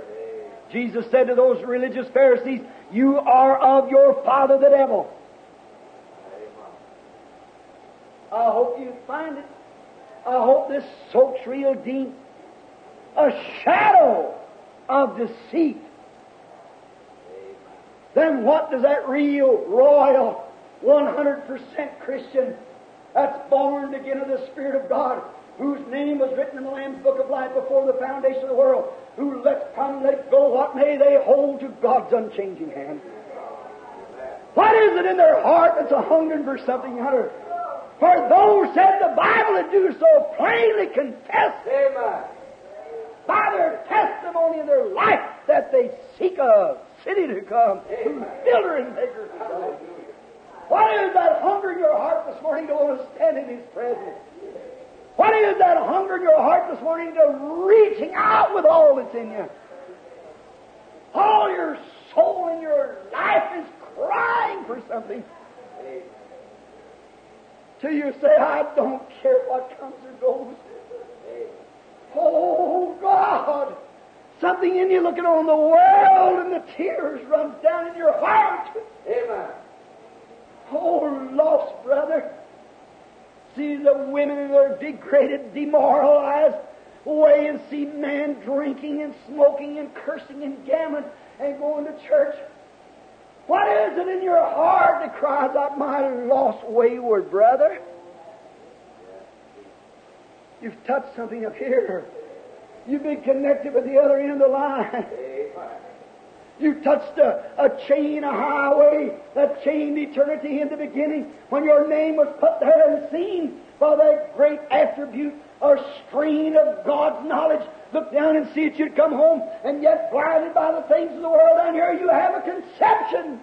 [SPEAKER 1] Jesus said to those religious Pharisees, You are of your father the devil. I hope you find it. I hope this soaks real deep. A shadow of deceit. Then what does that real, royal, 100% Christian that's born again of the Spirit of God, whose name was written in the Lamb's Book of Life before the foundation of the world, who let come, let go, what may they hold to God's unchanging hand? What is it in their heart that's a hungering for something other? For those said the Bible would do so plainly confess
[SPEAKER 2] Amen.
[SPEAKER 1] by their testimony in their life that they seek a city to come, whose builder and maker. What is that hunger in your heart this morning to want to stand in His presence? What is that hunger in your heart this morning to reaching out with all that's in you? All your soul and your life is crying for something. Till you say, I don't care what comes or goes. Oh God! Something in you looking on the world and the tears run down in your heart.
[SPEAKER 2] Amen.
[SPEAKER 1] Oh, lost brother. See the women in their degraded, demoralized way and see men drinking and smoking and cursing and gambling and going to church. What is it in your heart that cries out, my lost wayward brother? You've touched something up here. You've been connected with the other end of the line. You touched a, a chain, a highway that chained eternity in the beginning when your name was put there and seen by that great attribute or screen of God's knowledge. Look down and see it. You'd come home, and yet blinded by the things of the world down here, you have a conception.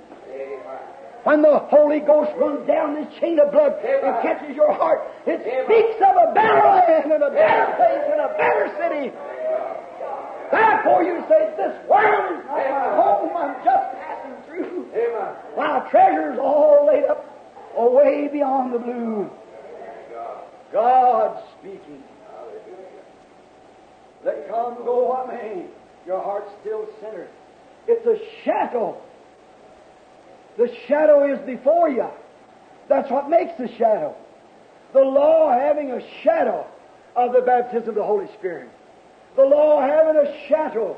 [SPEAKER 1] When the Holy Ghost runs down this chain of blood and catches your heart, it speaks of a better land and a better place and a better city. Therefore you say, this world is not my home, I'm just passing through.
[SPEAKER 2] Amen.
[SPEAKER 1] My treasure's all laid up away beyond the blue. God speaking. Let come go what may, your heart's still centered. It's a shadow. The shadow is before you. That's what makes the shadow. The law having a shadow of the baptism of the Holy Spirit. The law having a shadow.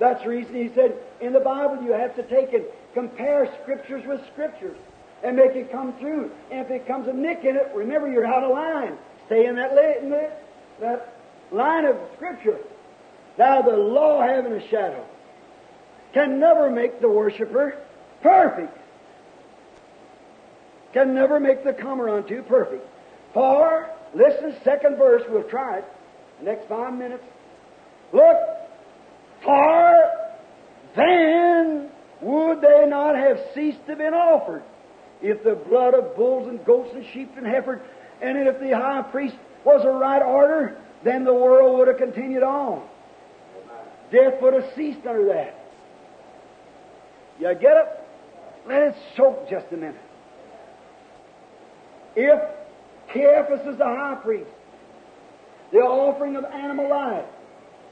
[SPEAKER 1] That's the reason he said in the Bible you have to take and compare scriptures with scriptures and make it come through. And if it comes a nick in it, remember you're out of line. Stay in that, in that, that line of scripture. Now the law having a shadow can never make the worshiper perfect. Can never make the comer unto perfect. For, listen, second verse, we'll try it. Next five minutes. Look, for then would they not have ceased to been offered if the blood of bulls and goats and sheep and heifers, and if the high priest was a right order, then the world would have continued on. Death would have ceased under that. You get it? Let it soak just a minute. If Caiaphas is the high priest, the offering of animal life,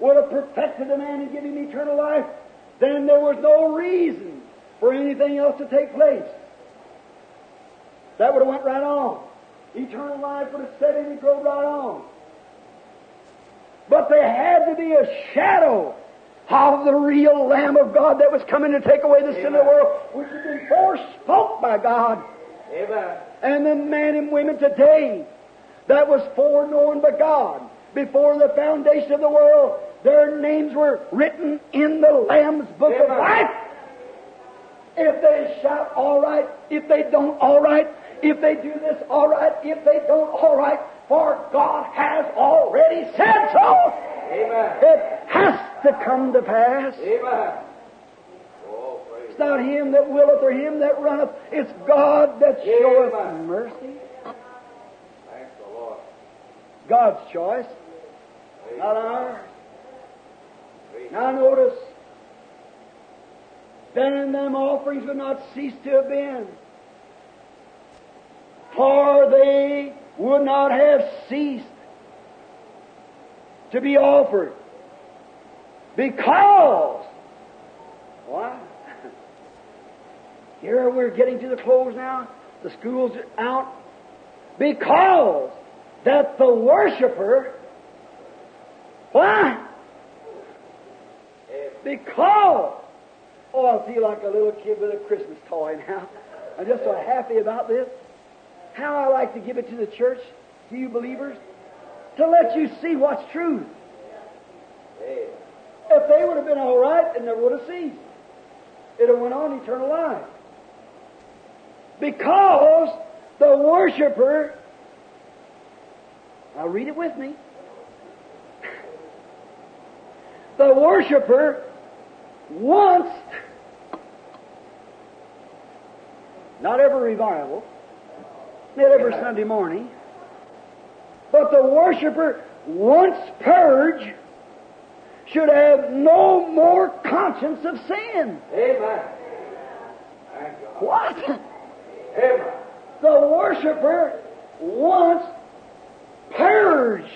[SPEAKER 1] would have perfected a man and given him eternal life, then there was no reason for anything else to take place. That would have went right on. Eternal life would have set in and go right on. But there had to be a shadow of the real Lamb of God that was coming to take away the sin of the world, which had been forespoke by God.
[SPEAKER 2] Amen.
[SPEAKER 1] And the men and women today that was foreknown by God before the foundation of the world, their names were written in the Lamb's book of life. If they shout, all right. If they don't, all right. If they do this, all right. If they don't, all right. For God has already said so.
[SPEAKER 2] Amen.
[SPEAKER 1] It has to come to pass.
[SPEAKER 2] Amen.
[SPEAKER 1] It's not him that willeth or him that runneth. It's God that showeth
[SPEAKER 2] Amen.
[SPEAKER 1] mercy.
[SPEAKER 2] Thank the Lord.
[SPEAKER 1] God's choice,
[SPEAKER 2] Praise
[SPEAKER 1] not ours. Now notice, then them offerings would not cease to have been. For they would not have ceased to be offered. Because, why? Here we're getting to the close now. The school's out. Because that the worshiper, why? Because, oh, I feel like a little kid with a Christmas toy now. I'm just so happy about this. How I like to give it to the church, to you believers, to let you see what's
[SPEAKER 2] true.
[SPEAKER 1] If they would have been all right, it never would have ceased. It would have went on eternal life. Because the worshiper, now read it with me. The worshiper wants, not every revival, not every Sunday morning, but the worshiper once purged should have no more conscience of sin.
[SPEAKER 2] Amen.
[SPEAKER 1] What?
[SPEAKER 2] Amen.
[SPEAKER 1] The worshiper once purge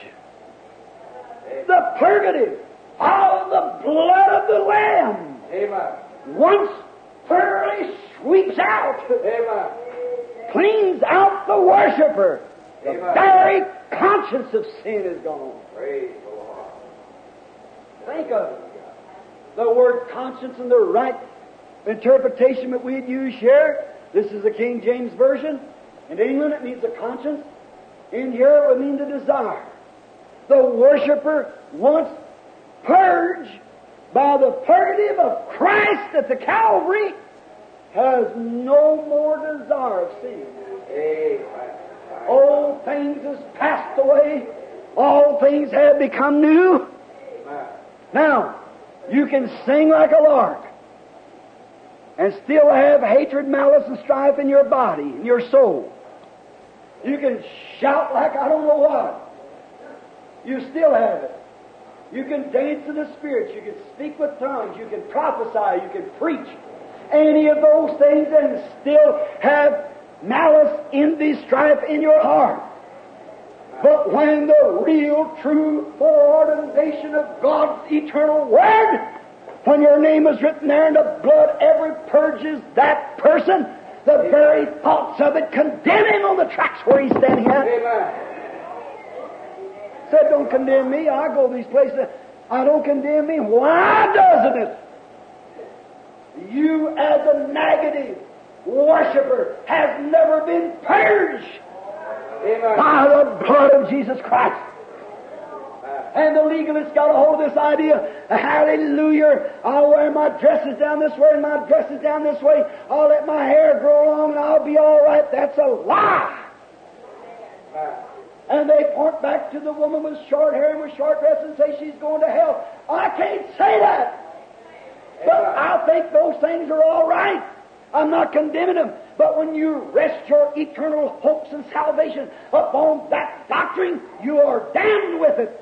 [SPEAKER 1] the purgative of the blood of the Lamb.
[SPEAKER 2] Amen.
[SPEAKER 1] Once thoroughly sweeps out,
[SPEAKER 2] Amen.
[SPEAKER 1] cleans out the worshiper. The
[SPEAKER 2] Amen.
[SPEAKER 1] very conscience of sin is gone.
[SPEAKER 2] Praise the Lord.
[SPEAKER 1] Think of it. The word conscience and the right interpretation that we'd use here. This is the King James Version. In England, it means a conscience. In here, it would mean the desire. The worshiper once purged by the purgative of Christ at the Calvary has no more desire of sin.
[SPEAKER 2] Amen.
[SPEAKER 1] Old things has passed away. All things have become new. Now, you can sing like a lark and still have hatred, malice, and strife in your body, in your soul. You can shout like I don't know what. You still have it. You can dance in the spirits. You can speak with tongues. You can prophesy. You can preach. Any of those things and still have malice, envy, strife in your heart. But when the real, true foreordination of God's eternal Word, when your name is written there in the blood, ever purges that person, the very thoughts of it condemn him on the tracks where he's standing at.
[SPEAKER 2] Amen.
[SPEAKER 1] Said, don't condemn me. I go to these places. I don't condemn me. Why doesn't it? You as a negative worshiper has never been purged
[SPEAKER 2] Amen.
[SPEAKER 1] by the blood of Jesus Christ. And the legalists got a hold of this idea. Hallelujah. I'll wear my dresses down this way and my dresses down this way. I'll let my hair grow long and I'll be all right. That's a lie.
[SPEAKER 2] Amen.
[SPEAKER 1] And they point back to the woman with short hair and with short dress and say she's going to hell. I can't say that. But I think those things are all right. I'm not condemning them. But when you rest your eternal hopes and salvation upon that doctrine, you are damned with it.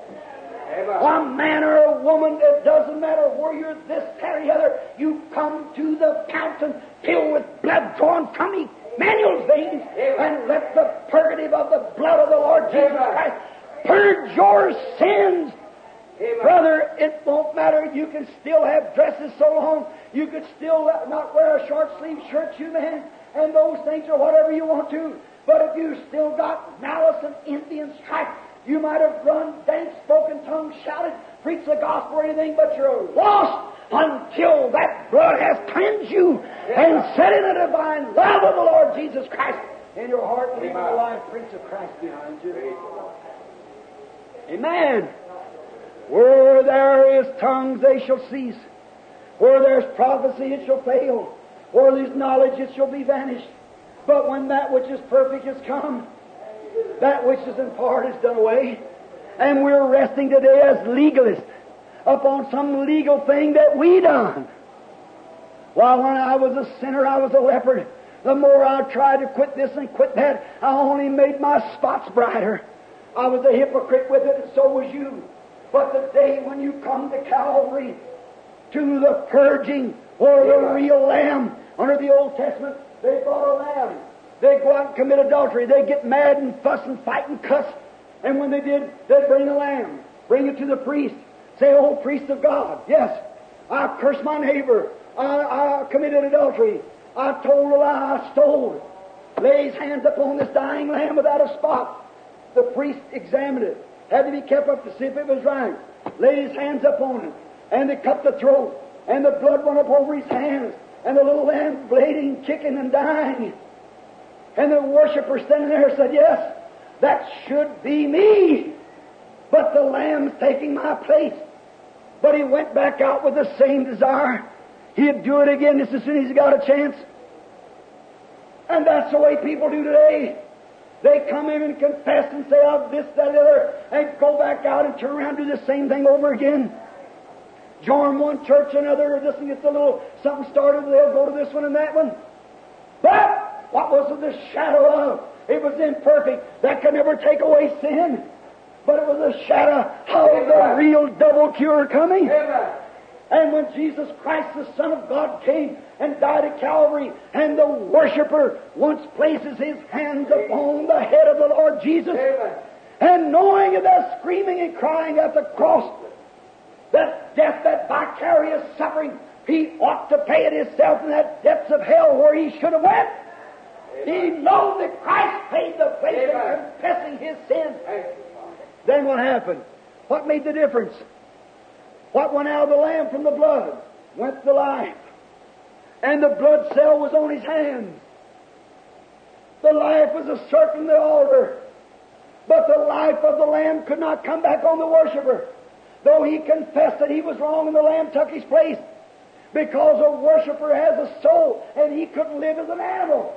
[SPEAKER 1] One man or a woman, it doesn't matter where you're this, that, or the other, you come to the fountain filled with blood drawn from Emmanuel's veins and let the purgative of the blood of the Lord Jesus. Christ. Purge your sins. Brother, it won't matter. You can still have dresses so long. You could still not wear a short sleeve shirt, you man, and those things or whatever you want to. But if you still got malice and envy and strife, you might have run, danced, spoken tongues, shouted, preached the gospel or anything, but you're lost until that blood has cleansed you and set in the divine love of the Lord Jesus Christ in your heart and in your life, Prince of Christ behind you. Amen. Where there is tongues, they shall cease. Where there's prophecy, it shall fail. Where there's knowledge, it shall be vanished. But when that which is perfect has come, that which is in part is done away. And we're resting today as legalists upon some legal thing that we done. While when I was a sinner, I was a leopard. The more I tried to quit this and quit that, I only made my spots brighter. I was a hypocrite with it, and so was you. But the day when you come to Calvary, to the purging or the real lamb, under the Old Testament, they brought a lamb. They go out and commit adultery. They get mad and fuss and fight and cuss. And when they did, they'd bring a lamb, bring it to the priest. Say, oh, priest of God, yes, I cursed my neighbor. I, I committed adultery. I told a lie. I stole. Lay his hands upon this dying lamb without a spot. The priest examined it. Had to be kept up to see if it was right. Laid his hands upon it. And they cut the throat. And the blood went up over his hands. And the little lamb bleeding, kicking, and dying. And the worshiper standing there said, Yes, that should be me. But the lamb's taking my place. But he went back out with the same desire. He'd do it again just as soon as he got a chance. And that's the way people do today. They come in and confess and say, I've this, that, and the other, and go back out and turn around and do the same thing over again. Join one church another, or this and gets a little something started, they'll go to this one and that one. But what was the shadow of? It was imperfect. That could never take away sin. But it was a shadow of the real double cure coming.
[SPEAKER 2] Amen.
[SPEAKER 1] And when Jesus Christ, the Son of God, came and died at Calvary, and the worshiper once places his hands upon the head of the Lord Jesus,
[SPEAKER 2] Amen.
[SPEAKER 1] and knowing of that screaming and crying at the cross, that death, that vicarious suffering, he ought to pay it himself in that depths of hell where he should have went. He knows that Christ paid the price
[SPEAKER 2] Amen.
[SPEAKER 1] confessing his sins.
[SPEAKER 2] Thank you, Father.
[SPEAKER 1] Then what happened? What made the difference? What went out of the lamb from the blood? Went the life. And the blood cell was on his hands. The life was a encircling the altar. But the life of the lamb could not come back on the worshiper. Though he confessed that he was wrong and the lamb took his place. Because a worshiper has a soul and he couldn't live as an animal.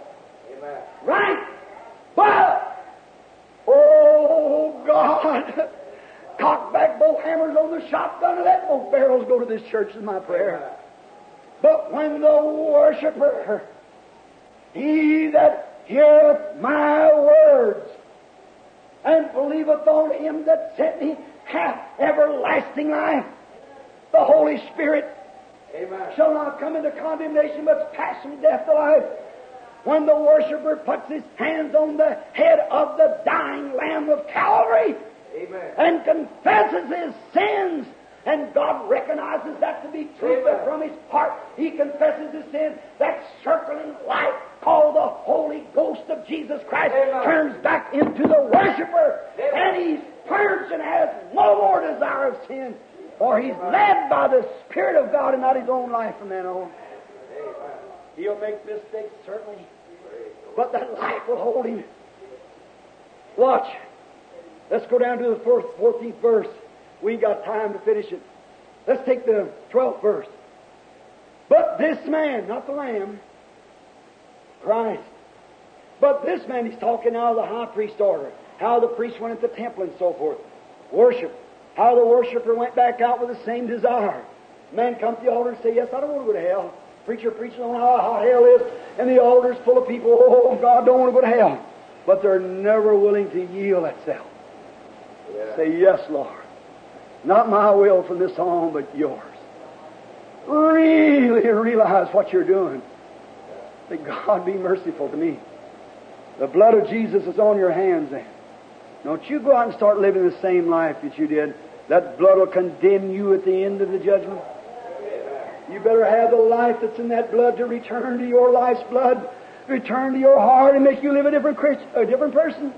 [SPEAKER 2] Amen.
[SPEAKER 1] Right? But, oh God, cock back both hammers on the shotgun and let both barrels go to this church is my prayer. But when the worshiper, he that heareth my words and believeth on him that sent me hath everlasting life, the Holy Spirit
[SPEAKER 2] Amen.
[SPEAKER 1] shall not come into condemnation, but pass from death to life. When the worshiper puts his hands on the head of the dying Lamb of Calvary
[SPEAKER 2] Amen.
[SPEAKER 1] and confesses his sins, and God recognizes that to be true, but from his heart he confesses his sin, that circling light called the Holy Ghost of Jesus Christ
[SPEAKER 2] Amen.
[SPEAKER 1] turns back into the worshiper,
[SPEAKER 2] Amen.
[SPEAKER 1] and he's purged and has no more desire of sin, for he's led by the Spirit of God and not his own life from then on. He'll make mistakes, certainly, but that life will hold him. Watch. Let's go down to the fourth, 14th verse. We got time to finish it. Let's take the 12th verse. But this man, not the Lamb, Christ, but this man, he's talking now of the high priest order, how the priest went at the temple and so forth. Worship. How the worshiper went back out with the same desire. Man come to the altar and say, Yes, I don't want to go to hell. Preacher preaching on how hot hell is, and the altar's full of people, oh God, don't want to go to hell. But they're never willing to yield thatself.
[SPEAKER 2] Yeah.
[SPEAKER 1] Say, Yes, Lord. Not my will from this on, but yours. Really realize what you're doing. Say, God, be merciful to me. The blood of Jesus is on your hands then. Don't you go out and start living the same life that you did. That blood will condemn you at the end of the judgment. You better have the life that's in that blood to return to your life's blood, return to your heart, and make you live a different Christ, a different person.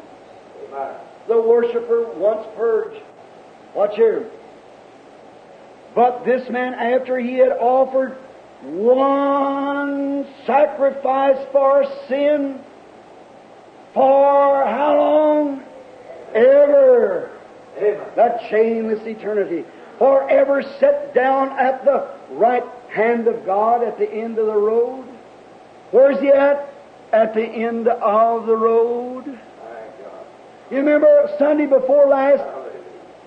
[SPEAKER 2] Amen.
[SPEAKER 1] The worshiper once purged. Watch here. But this man, after he had offered one sacrifice for sin, for how long? Ever.
[SPEAKER 2] Amen.
[SPEAKER 1] That chainless eternity. Forever set down at the right hand of God at the end of the road. Where's he at? At the end of the road. You remember Sunday before last,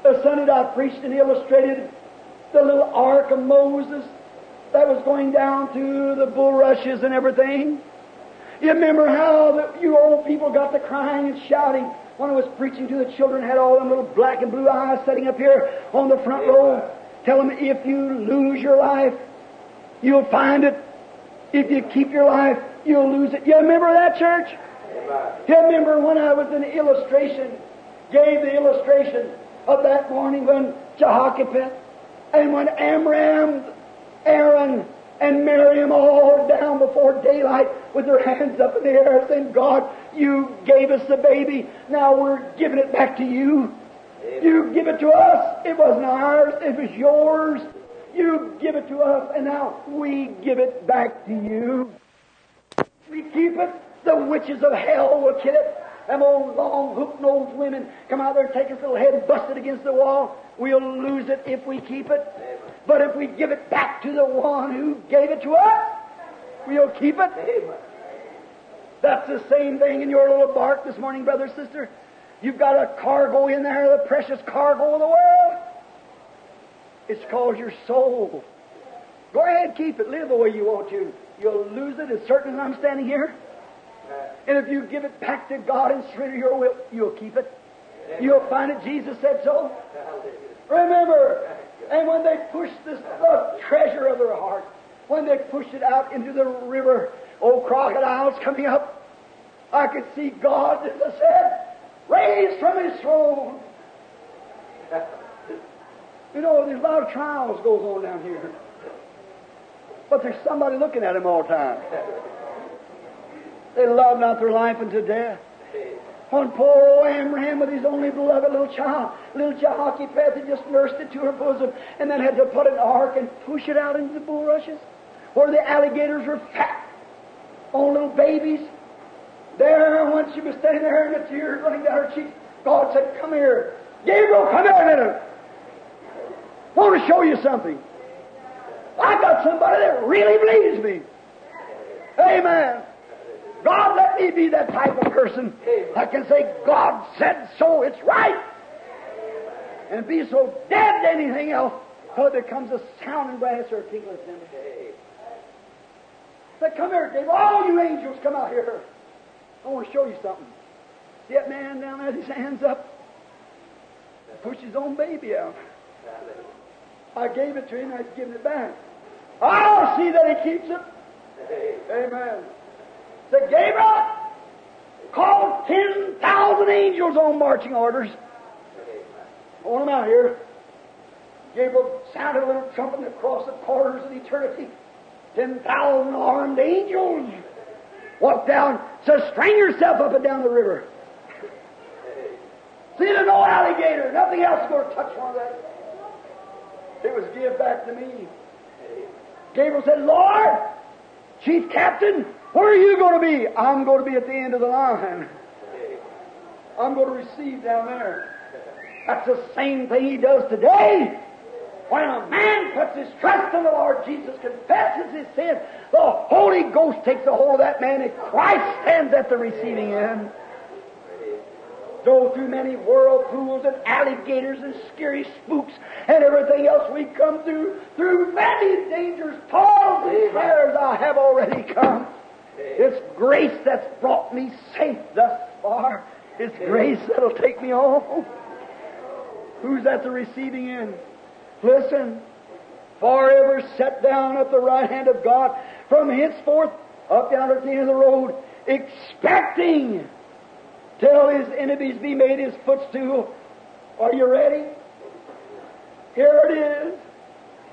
[SPEAKER 1] the Sunday I preached and illustrated the little ark of Moses that was going down through the bulrushes and everything. You remember how the, you old people got to crying and shouting when I was preaching to the children, had all them little black and blue eyes sitting up here on the front row. Tell them if you lose your life, you'll find it. If you keep your life, you'll lose it. You remember that church? You remember when I was in the illustration, gave the illustration of that morning when Jochebed and when Amram, Aaron, and Miriam all down before daylight with their hands up in the air saying, God, you gave us the baby. Now we're giving it back to you. You give it to us. It wasn't ours. It was yours. You give it to us, and now we give it back to you. We keep it. The witches of hell will kill it. Them old long hook-nosed women come out there and take its little head, and bust it against the wall. We'll lose it if we keep it. But if we give it back to the one who gave it to us, we'll keep it. That's the same thing in your little bark this morning, brother, sister. You've got a cargo in there, the precious cargo of the world. It's called your soul. Go ahead, keep it. Live the way you want to. You'll lose it as certain as I'm standing here. And if you give it back to God and surrender your will, you'll keep it. You'll find it. Jesus said so. Remember, and when they pushed this the treasure of their heart, when they pushed it out into the river, old crocodiles coming up, I could see God, as I said, raised from his throne. You know, there's a lot of trials goes on down here. But there's somebody looking at him all the time. They love not their life unto death. One poor old Amram with his only beloved little child, little Jochebed had just nursed it to her bosom and then had to put an ark and push it out into the bulrushes where the alligators were fat on little babies. There, once she was standing there and the tears running down her cheeks, God said, Come here. Gabriel, come here a minute. I want to show you something. I got somebody that really believes me. Amen. God, let me be that type of person. I can say, God said so, it's right. And be so dead to anything else till it becomes a sounding brass or a tinkling cymbal. Say, come here, Gabriel. All you angels, come out here. I want to show you something. See that man down there his hands up? Push his own baby out. I gave it to him, I've given it back. I'll see that he keeps it. Amen. Said, Gabriel, call 10,000 angels on marching orders. I want them out here. Gabriel sounded a little trumpet across the corners of eternity. 10,000 armed angels walked down, says, string yourself up and down the river. See, there's no alligator, nothing else is going to touch one of that. It was give back to me. Gabriel said, Lord, Chief Captain, where are you going to be? I'm going to be at the end of the line. I'm going to receive down there. That's the same thing he does today. When a man puts his trust in the Lord Jesus, confesses his sin, the Holy Ghost takes a hold of that man and Christ stands at the receiving end. Go through many whirlpools and alligators and scary spooks and everything else we come through. Through many dangers, toils, and snares I have already come. It's grace that's brought me safe thus far. It's grace that'll take me home. Who's at the receiving end? Listen, forever set down at the right hand of God, from henceforth up down at the end of the road, expecting till his enemies be made his footstool. Are you ready? Here it is.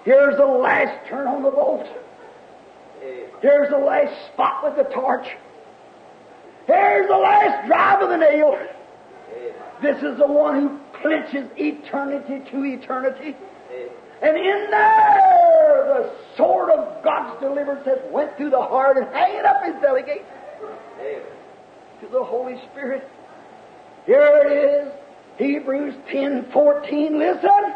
[SPEAKER 1] Here's the last turn on the bolt. Here's the last spot with the torch. Here's the last drive of the nail. This is the one who clinches eternity to eternity. And in there, the sword of God's deliverance has went through the heart and hanging up his delegate to the Holy Spirit. Here it is, Hebrews 10, 14. Listen.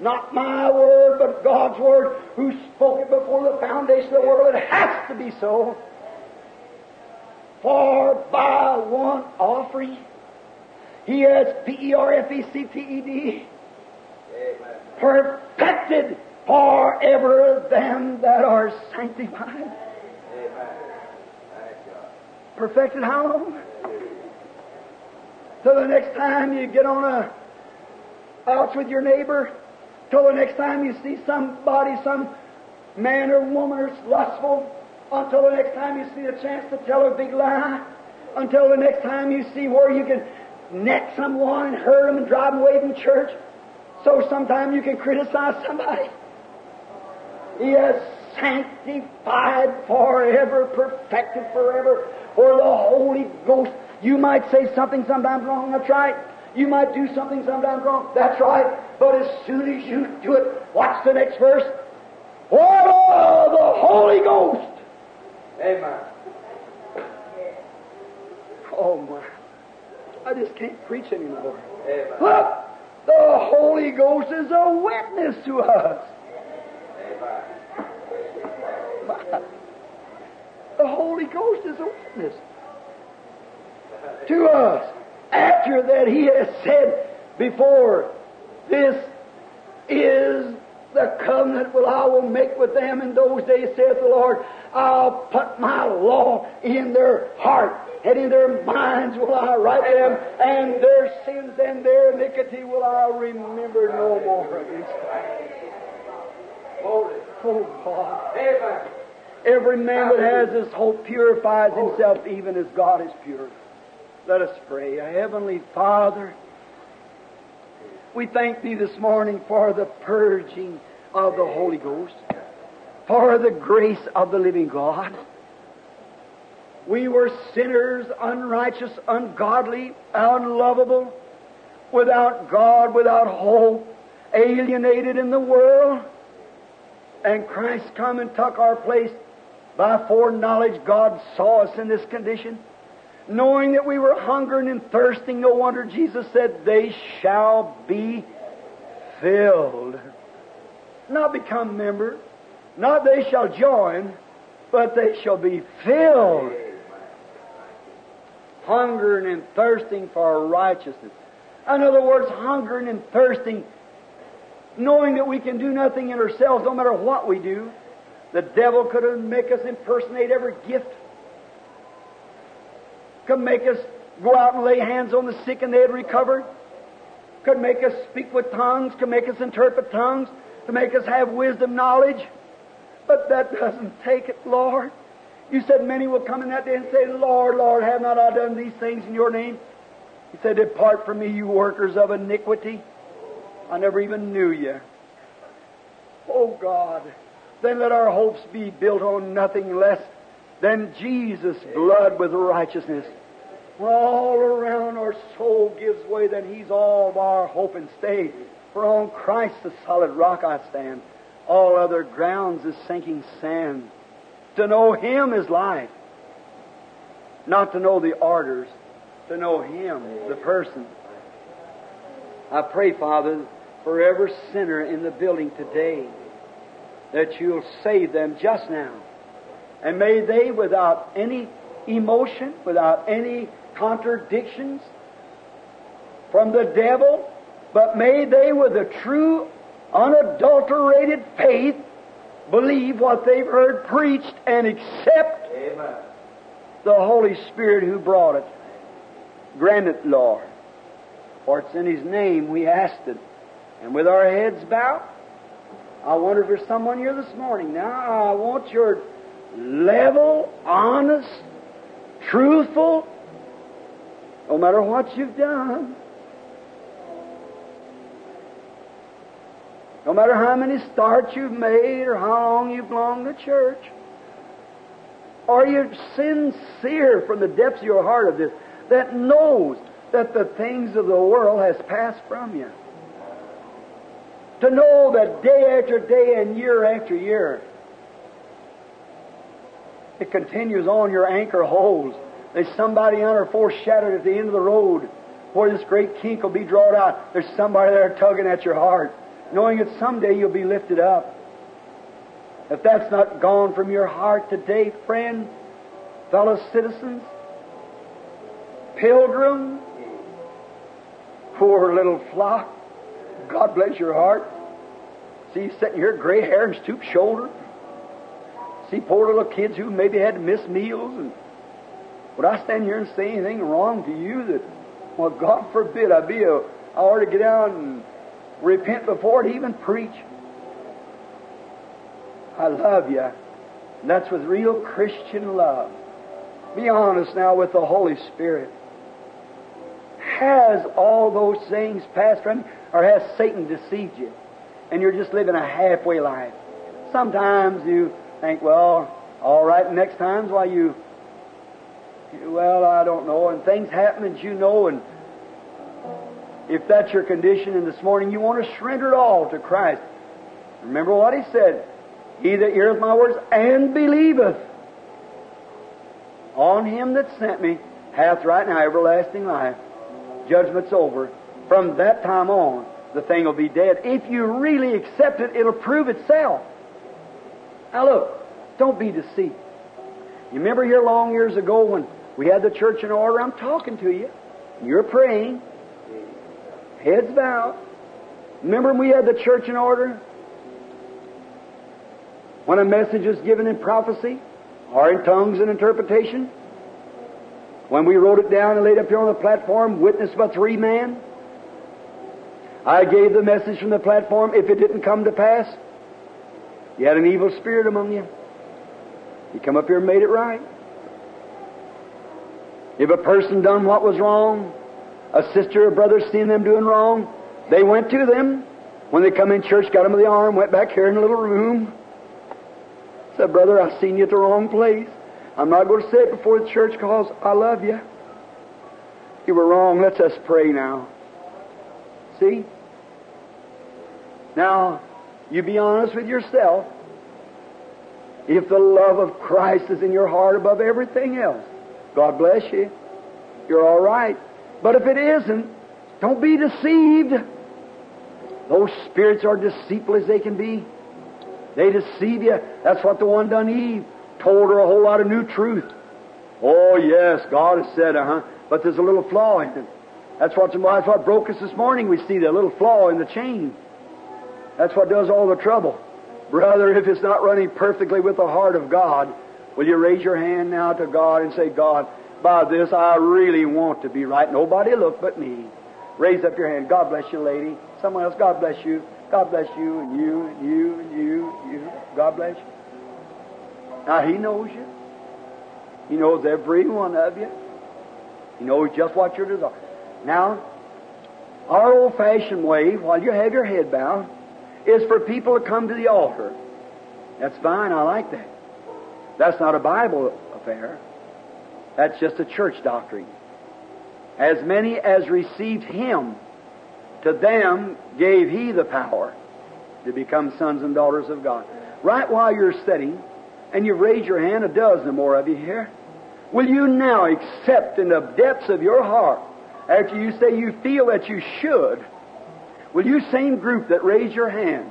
[SPEAKER 1] Not my word, but God's word, who spoke it before the foundation of the world. It has to be so. For by one offering, he has P E R F E C T E D perfected forever them that are sanctified. Perfected how long? Till the next time you get on a ouch with your neighbor, till the next time you see somebody, some man or woman or lustful, until the next time you see a chance to tell a big lie, until the next time you see where you can neck someone and hurt them and drive them away from church. So sometimes you can criticize somebody. He has sanctified forever, perfected forever, for the Holy Ghost. You might say something sometimes wrong, that's right. You might do something sometimes wrong, that's right. But as soon as you do it, watch the next verse. Oh, the Holy Ghost.
[SPEAKER 2] Amen.
[SPEAKER 1] Oh my. I just can't preach anymore.
[SPEAKER 2] Amen.
[SPEAKER 1] Look, the Holy Ghost is a witness to us. The Holy Ghost is a witness to us. After that, He has said before, This is the covenant will I will make with them in those days, saith the Lord. I'll put my law in their heart, and in their minds will I write them, and their sins and their iniquity will I remember no more.
[SPEAKER 2] Holy.
[SPEAKER 1] Oh God. Every man that has this hope purifies himself even as God is pure. Let us pray. Heavenly Father, we thank Thee this morning for the purging of the Holy Ghost, for the grace of the living God. We were sinners, unrighteous, ungodly, unlovable, without God, without hope, alienated in the world. And Christ come and took our place. By foreknowledge, God saw us in this condition. Knowing that we were hungering and thirsting, no wonder Jesus said, They shall be filled. Not become members, not they shall join, but they shall be filled. Hungering and thirsting for righteousness. In other words, hungering and thirsting, knowing that we can do nothing in ourselves, no matter what we do. The devil could make us impersonate every gift could make us go out and lay hands on the sick and they'd recover, could make us speak with tongues, could make us interpret tongues, to make us have wisdom, knowledge. But that doesn't take it, Lord. You said many will come in that day and say, Lord, Lord, have not I done these things in your name? He said, Depart from me, you workers of iniquity. I never even knew you. Oh God, then let our hopes be built on nothing less than Jesus' blood with righteousness. When all around our soul gives way, then He's all our hope and stay. For on Christ the solid rock I stand. All other grounds is sinking sand. To know Him is life. Not to know the orders, to know Him, the person. I pray, Father, for every sinner in the building today, that you'll save them just now. And may they, without any emotion, without any contradictions from the devil, but may they, with a true, unadulterated faith, believe what they've heard preached and accept
[SPEAKER 2] Amen.
[SPEAKER 1] the Holy Spirit who brought it. Grant it, Lord. For it's in His name we asked it. And with our heads bowed, I wonder if there's someone here this morning. Now, I want your level, honest, truthful, No matter what you've done. No matter how many starts you've made or how long you've belonged to church. Are you sincere from the depths of your heart of this that knows that the things of the world has passed from you? To know that day after day and year after year, it continues on, your anchor holds. There's somebody under foreshadowed at the end of the road where this great kink will be drawn out. There's somebody there tugging at your heart, knowing that someday you'll be lifted up. If that's not gone from your heart today, friend, fellow citizens, pilgrim, poor little flock, God bless your heart. See you sitting here, gray hair and stoop shoulder. See poor little kids who maybe had to miss meals. And would I stand here and say anything wrong to you that, well, God forbid I'd be a, I ought to get out and repent before it even preach. I love you. And that's with real Christian love. Be honest now with the Holy Spirit. Has all those things passed from you, or has Satan deceived you? And you're just living a halfway life. Sometimes you think, well, all right, next time's why you, well, I don't know, and things happen and you know, and if that's your condition, and this morning you want to surrender it all to Christ, remember what He said He that heareth my words and believeth on Him that sent me hath right now everlasting life. Judgment's over. From that time on, the thing will be dead. If you really accept it, it'll prove itself. Now look, don't be deceived. You remember here long years ago when we had the church in order? I'm talking to you. You're praying. Heads bowed. Remember when we had the church in order? When a message was given in prophecy or in tongues and interpretation? When we wrote it down and laid it up here on the platform, witnessed by three men? I gave the message from the platform. If it didn't come to pass, you had an evil spirit among you. You come up here and made it right. If a person done what was wrong, a sister or brother seen them doing wrong, they went to them. When they come in church, got them by the arm, went back here in the little room. Said, Brother, I seen you at the wrong place. I'm not going to say it before the church because I love you. You were wrong. Let's us pray now. See? Now, you be honest with yourself. If the love of Christ is in your heart above everything else, God bless you. You're all right. But if it isn't, don't be deceived. Those spirits are deceitful as they can be. They deceive you. That's what the one done Eve. Told her a whole lot of new truth. Oh, yes, God has said, uh huh. But there's a little flaw in it. That's what, that's what broke us this morning. We see the little flaw in the chain. That's what does all the trouble. Brother, if it's not running perfectly with the heart of God, will you raise your hand now to God and say, God, by this I really want to be right. Nobody look but me. Raise up your hand. God bless you, lady. Someone else, God bless you. God bless you and you and you and you and you. God bless you. Now He knows you. He knows every one of you. He knows just what your desire. Now, our old-fashioned way, while you have your head bowed, is for people to come to the altar. That's fine. I like that. That's not a Bible affair. That's just a church doctrine. As many as received Him, to them gave He the power to become sons and daughters of God. Right while you're sitting, and you raise your hand, a dozen more of you here, will you now accept in the depths of your heart, after you say you feel that you should, will you, same group that raised your hand,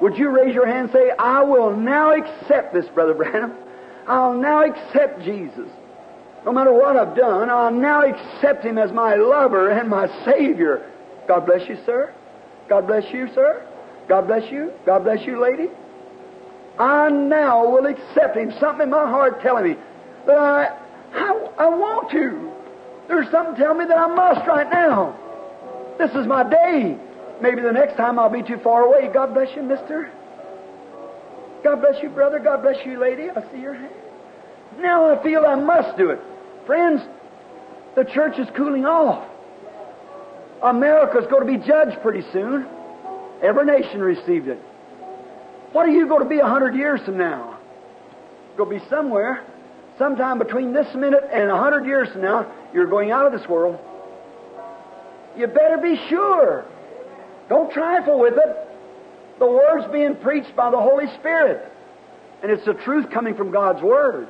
[SPEAKER 1] would you raise your hand and say, I will now accept this, Brother Branham. I'll now accept Jesus. No matter what I've done, I'll now accept Him as my lover and my Savior. God bless you, sir. God bless you, sir. God bless you. God bless you, lady. I now will accept Him. Something in my heart telling me that I, I, I want to. There's something telling me that I must right now. This is my day. Maybe the next time I'll be too far away. God bless you, mister. God bless you, brother. God bless you, lady. I see your hand. Now I feel I must do it. Friends, The church is cooling off. America's going to be judged pretty soon. Every nation received it. What are you going to be a hundred years from now? Going to be somewhere. Sometime between this minute and a hundred years from now, you're going out of this world. You better be sure. Don't trifle with it. The Word's being preached by the Holy Spirit. And it's the truth coming from God's Word.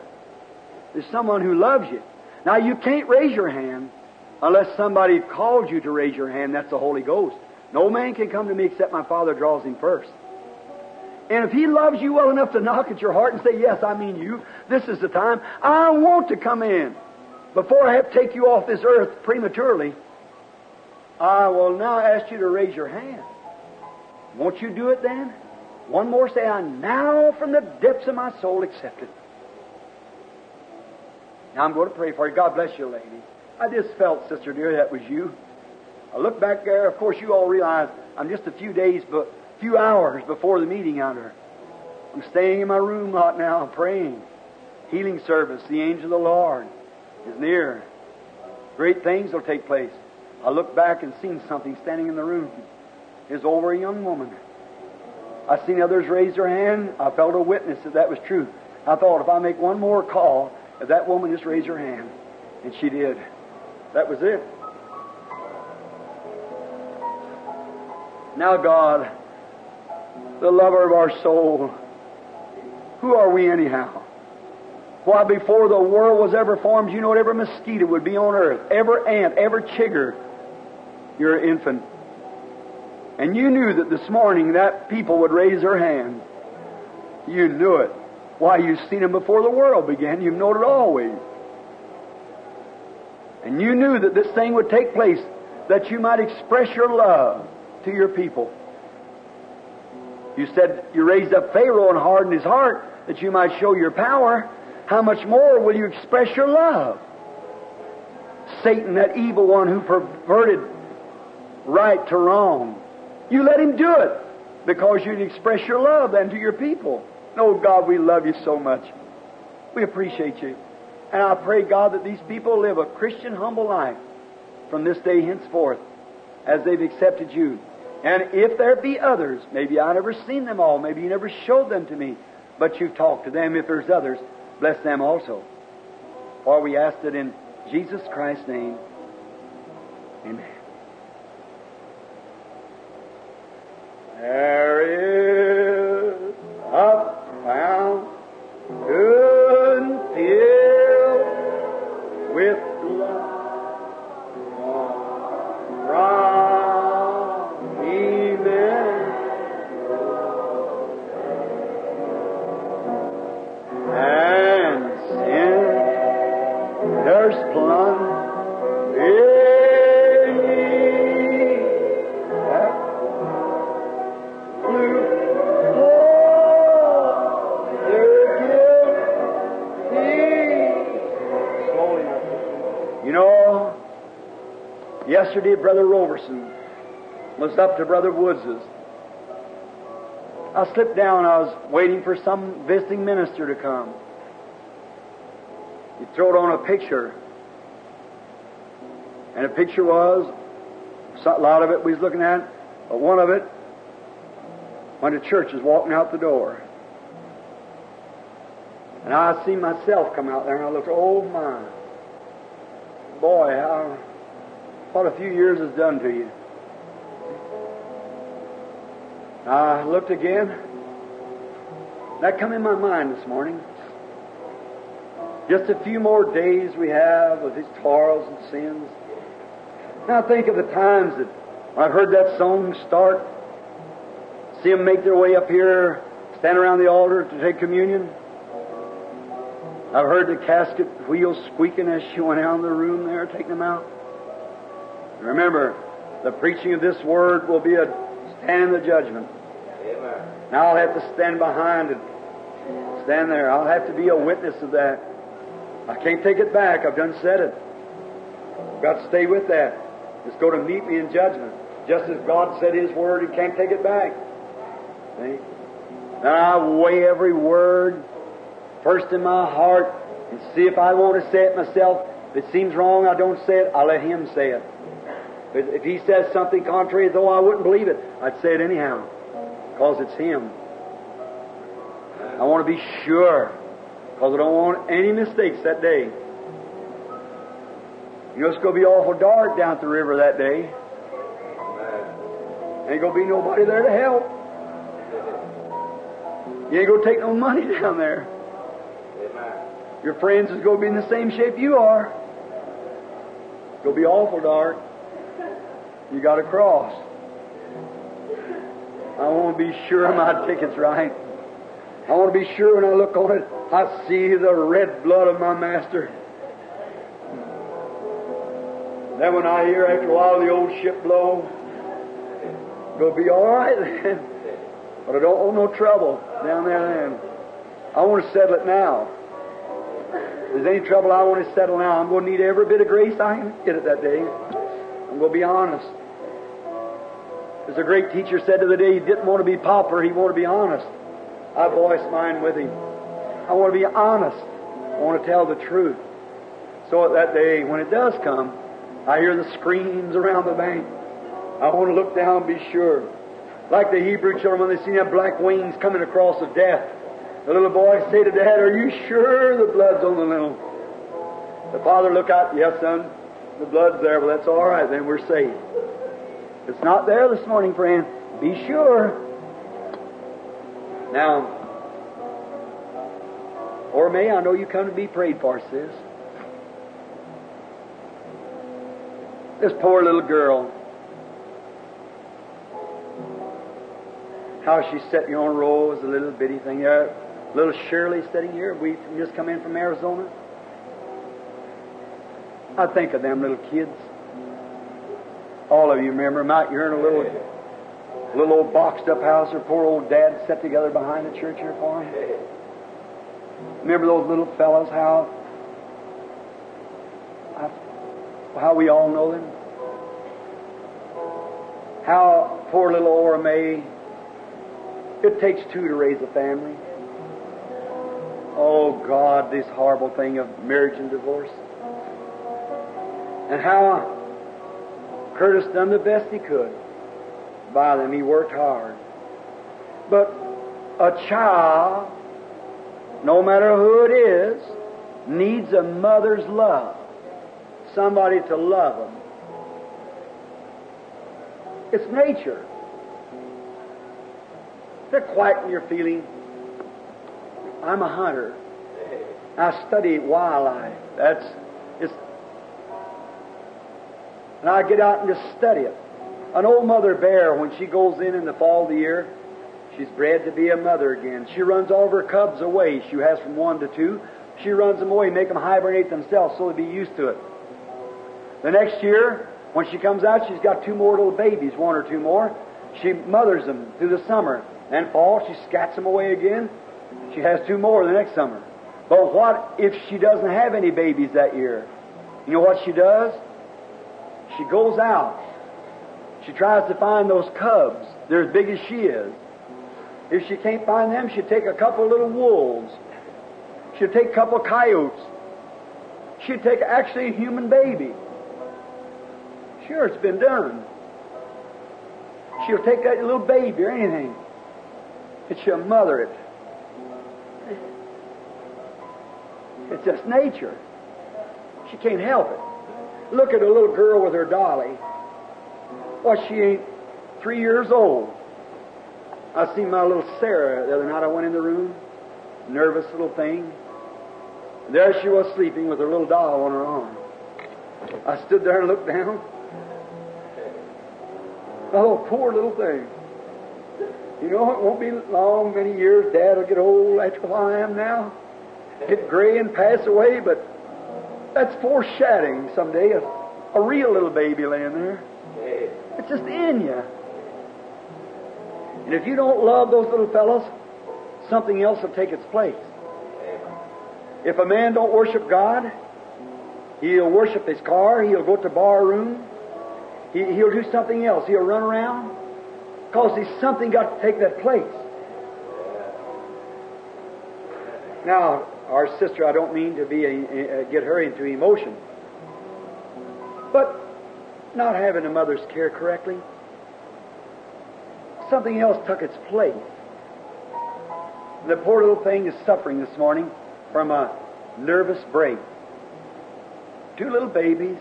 [SPEAKER 1] There's someone who loves you. Now, you can't raise your hand unless somebody calls you to raise your hand. That's the Holy Ghost. No man can come to me except my Father draws him first. And if He loves you well enough to knock at your heart and say, Yes, I mean you, this is the time, I want to come in. Before I have to take you off this earth prematurely, Ah, I will now ask you to raise your hand. Won't you do it then? One more say, I now from the depths of my soul accept it. Now I'm going to pray for you. God bless you, lady. I just felt, sister dear, that was you. I look back there. Of course, you all realize I'm just a few days, but few hours before the meeting out there. I'm staying in my room right now, praying. Healing service. The angel of the Lord is near. Great things will take place. I looked back and seen something standing in the room. It was over a young woman. I seen others raise their hand. I felt a witness that that was true. I thought if I make one more call, if that woman just raised her hand, and she did. That was it. Now, God, the lover of our soul, who are we anyhow? Why, before the world was ever formed, you know what every mosquito would be on earth, every ant, every chigger, you're an infant. And you knew that this morning that people would raise their hand. You knew it. Why, you've seen them before the world began. You've known it always. And you knew that this thing would take place, that you might express your love to your people. You said you raised up Pharaoh and hardened his heart that you might show your power. How much more will you express your love? Satan, that evil one who perverted right to wrong, you let him do it because you'd express your love then to your people. Oh, God, we love you so much. We appreciate you. And I pray, God, that these people live a Christian, humble life from this day henceforth as they've accepted you. And if there be others, maybe I never seen them all, maybe you never showed them to me, but you've talked to them. If there's others, bless them also. For we ask it in Jesus Christ's name. Amen. There is a filled yesterday Brother Roverson was up to Brother Woods's. I slipped down. I was waiting for some visiting minister to come. He threw on a picture. And the picture was, a lot of it we was looking at, but one of it, when the church is walking out the door. And I see myself come out there and I looked, oh my. Boy, how, what a few years has done to you. I looked again. That come in my mind this morning. Just a few more days we have of these toils and sins. Now think of the times that I've heard that song start. See them make their way up here, stand around the altar to take communion. I've heard the casket wheels squeaking as she went out in the room there, taking them out. Remember, the preaching of this word will be a stand in the judgment.
[SPEAKER 2] Amen.
[SPEAKER 1] Now I'll have to stand behind and stand there. I'll have to be a witness of that. I can't take it back. I've done said it. I've got to stay with that. It's going to meet me in judgment. Just as God said His word, He can't take it back. See? Now I weigh every word first in my heart and see if I want to say it myself. If it seems wrong, I don't say it. I let him say it. If he says something contrary, though I wouldn't believe it, I'd say it anyhow, because it's him. I want to be sure, because I don't want any mistakes that day. You know, it's going to be awful dark down at the river that day. Ain't going to be nobody there to help. You ain't going to take no money down there. Your friends is going to be in the same shape you are. To be awful dark. You got to cross. I want to be sure my ticket's right. I want to be sure when I look on it, I see the red blood of my master. Then when I hear after a while the old ship blow, it'll be all right then. But I don't want no trouble down there then. I want to settle it now. If there's any trouble I want to settle now, I'm going to need every bit of grace I can get it that day. I'm going to be honest. As a great teacher said to the other day, he didn't want to be popular, he wanted to be honest. I voiced mine with him. I want to be honest. I want to tell the truth. So that day, when it does come, I hear the screams around the bank. I want to look down and be sure. Like the Hebrew children when they see that black wings coming across of death. The little boy say to dad, Are you sure the blood's on the linen? The father look out, Yes, son, the blood's there, but that's all right, then we're safe. If it's not there this morning, friend, be sure. Now, or may I know you come to be prayed for, sis. This poor little girl. How she's sitting on rows, a little bitty thing there. Little Shirley sitting here. We just come in from Arizona. I think of them little kids. All of you remember, Mike, you're in a little, little old boxed up house her poor old dad set together behind the church here for him. Remember those little fellows, how, how we all know them? How poor little Ora May, it takes two to raise a family. Oh God, this horrible thing of marriage and divorce. And how Curtis done the best he could by them. He worked hard. But a child, no matter who it is, needs a mother's love. Somebody to love them. It's nature. They're To quieten your feeling. I'm a hunter. I study wildlife. That's it's and I get out and just study it. An old mother bear, when she goes in in the fall of the year, she's bred to be a mother again. She runs all of her cubs away. She has from one to two. She runs them away, make them hibernate themselves so they be used to it. The next year, when she comes out, she's got two more little babies, one or two more. She mothers them through the summer. Then fall, she scats them away again. She has two more the next summer. But what if she doesn't have any babies that year? You know what she does? She goes out. She tries to find those cubs. They're as big as she is. If she can't find them, she'll take a couple little wolves. She'll take a couple coyotes. She'll take actually a human baby. Sure, it's been done. She'll take that little baby or anything, and she'll mother it. It's just nature. She can't help it. Look at a little girl with her dolly. Well, she ain't three years old. I seen my little Sarah the other night. I went in the room, nervous little thing. There she was sleeping with her little doll on her arm. I stood there and looked down. Oh, poor little thing. You know, it won't be long, many years, Dad will get old what I am now, get gray and pass away, but that's foreshadowing someday a, a real little baby laying there. It's just in you. And if you don't love those little fellows, something else will take its place. If a man don't worship God, he'll worship his car, he'll go to bar room, he, he'll do something else. He'll run around because there's something got to take that place. Now, our sister, I don't mean to be a, a, get her into emotion, But not having a mother's care correctly, something else took its place. The poor little thing is suffering this morning from a nervous break. Two little babies.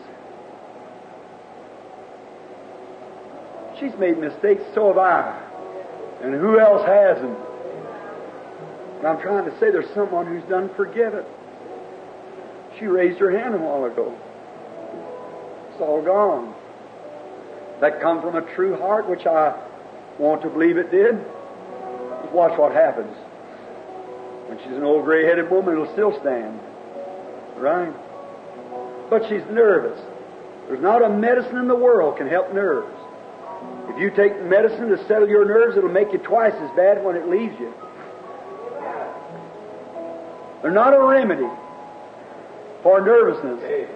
[SPEAKER 1] She's made mistakes, so have I. And who else hasn't? And I'm trying to say there's someone who's done forgive it. She raised her hand a while ago. It's all gone. That come from a true heart, which I want to believe it did. Just watch what happens. When she's an old gray-headed woman, it'll still stand. Right? But she's nervous. There's not a medicine in the world can help nerves. If you take medicine to settle your nerves, it'll make you twice as bad when it leaves you. They're not a remedy for nervousness.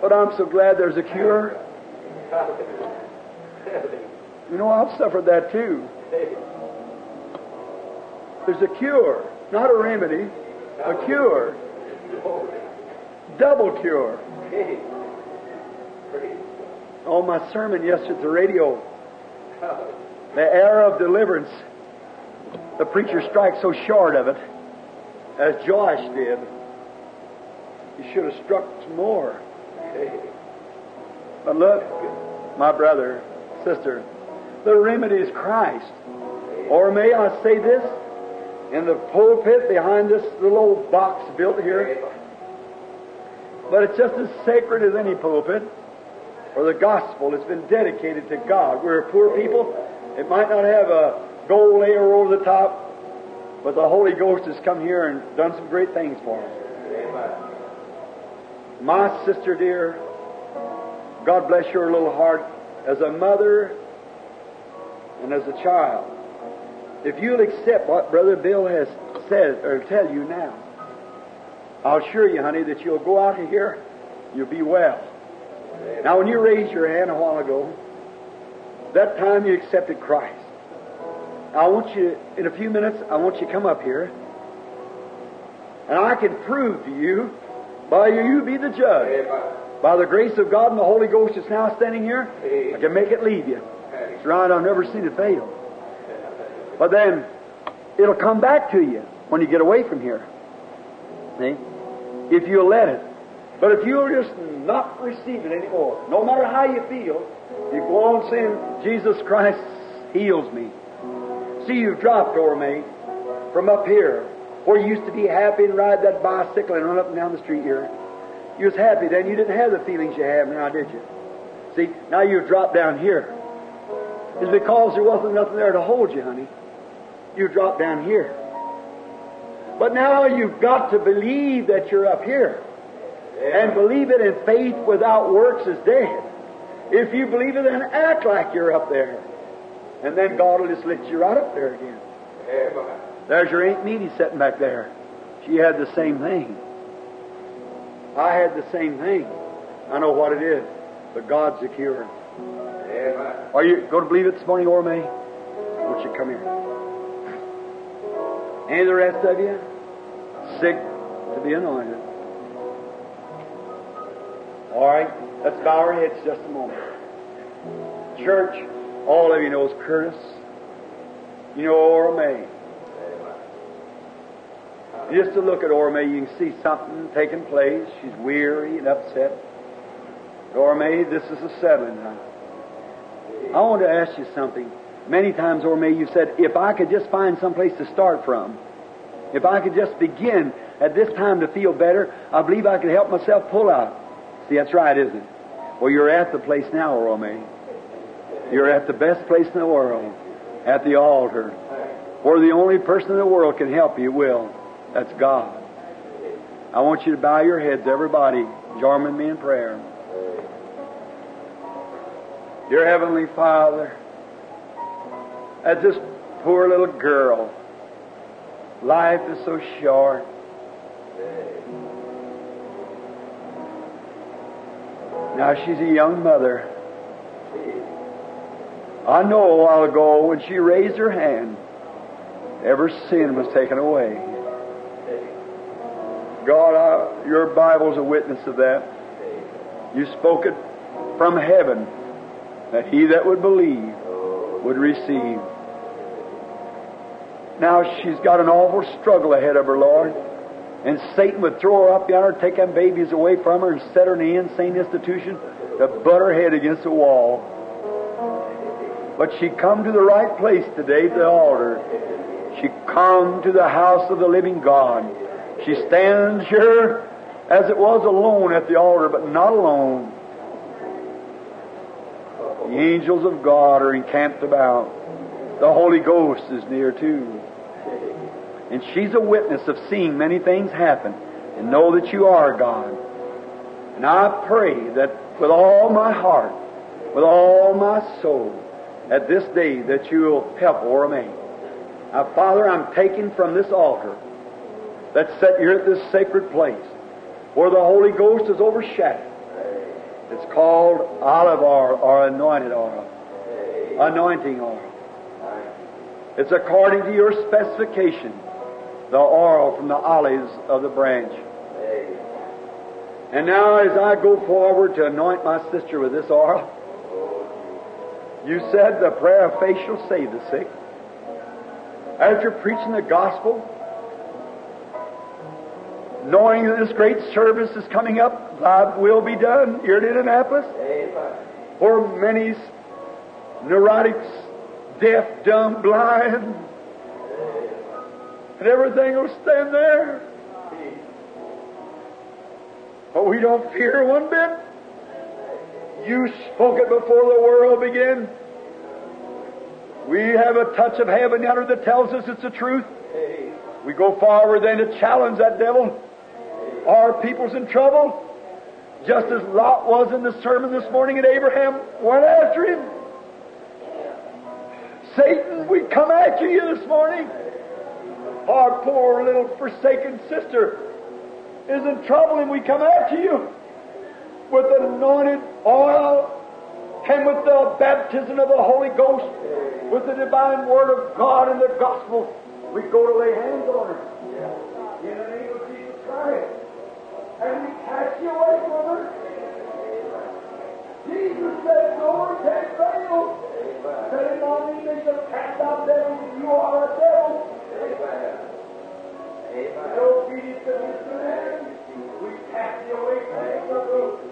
[SPEAKER 1] But I'm so glad there's a cure. You know, I've suffered that too. There's a cure, not a remedy, a cure. Double cure. On my sermon yesterday at the radio, the era of deliverance, the preacher strikes so short of it, as Joash did. He should have struck some more. But look, my brother, sister, the remedy is Christ. Or may I say this? In the pulpit behind this little old box built here. But it's just as sacred as any pulpit. For the gospel has been dedicated to God. We're poor people. It might not have a gold layer over the top, but the Holy Ghost has come here and done some great things for us. My sister dear, God bless your little heart as a mother and as a child. If you'll accept what Brother Bill has said or tell you now, I'll assure you, honey, that you'll go out of here, you'll be well. Now, when you raised your hand a while ago, that time you accepted Christ. I want you, in a few minutes, I want you to come up here, and I can prove to you, by you be the judge, by the grace of God and the Holy Ghost that's now standing here, I can make it leave you. It's right, I've never seen it fail. But then, it'll come back to you when you get away from here. See? If you'll let it. But if you'll just not receive it anymore, no matter how you feel, you go on saying, Jesus Christ heals me. See, you've dropped, over Orme, from up here, where you used to be happy and ride that bicycle and run up and down the street here. You was happy then. You didn't have the feelings you have now, did you? See, now you've dropped down here. It's because there wasn't nothing there to hold you, honey. You dropped down here. But now you've got to believe that you're up here. And believe it in faith without works is dead. If you believe it, then act like you're up there. And then God will just lift you right up there again. There's your Aunt Meady sitting back there. She had the same thing. I had the same thing. I know what it is. But God's the cure. Are you going to believe it this morning, or May? Won't you come here? Any of the rest of you? Sick to be anointed. All right, let's bow our heads just a moment. Church, all of you knows Curtis. You know Orme. Just to look at Orme, you can see something taking place. She's weary and upset. Orme, this is a settling time. I want to ask you something. Many times, Orme, you said, if I could just find some place to start from, if I could just begin at this time to feel better, I believe I could help myself pull out. See, that's right, isn't it? Well, you're at the place now, Orme. You're at the best place in the world, at the altar, where the only person in the world can help you will. That's God. I want you to bow your heads, everybody. Join with me in prayer. Dear Heavenly Father, as this poor little girl, life is so short. Now she's a young mother. I know a while ago when she raised her hand, every sin was taken away. God, I, your Bible's a witness of that. You spoke it from heaven that he that would believe would receive. Now she's got an awful struggle ahead of her, Lord. And Satan would throw her up yonder, take them babies away from her, and set her in the insane institution to butt her head against the wall. But she come to the right place today, the altar. She come to the house of the living God. She stands here as it was alone at the altar, but not alone. The angels of God are encamped about. The Holy Ghost is near too. And she's a witness of seeing many things happen and know that you are God. And I pray that with all my heart, with all my soul, at this day that you'll help or me. Now, Father, I'm taken from this altar that's set here at this sacred place where the Holy Ghost is overshadowed. It's called olive oil or anointed oil, anointing oil. It's according to your specification, the oil from the olives of the branch. And now, as I go forward to anoint my sister with this oil, you said the prayer of faith shall save the sick. After preaching the gospel, knowing that this great service is coming up, thy will be done here in Indianapolis, where many neurotics, deaf, dumb, blind, and everything will stand there. But we don't fear one bit. You spoke it before the world began. We have a touch of heaven yonder that tells us it's the truth. We go forward then to challenge that devil. Our people's in trouble. Just as Lot was in the sermon this morning, and Abraham went after him. Satan, we come after you this morning. Our poor little forsaken sister is in trouble, and we come after you with anointed oil and with the baptism of the Holy Ghost, with the divine Word of God and the gospel. We go to lay hands on her. In the name of Jesus Christ. And we cast you away from her. Jesus said, Lord, take fail. Said in my name they shall cast out devils. You are a devil. In obedience to this command, we cast you away from the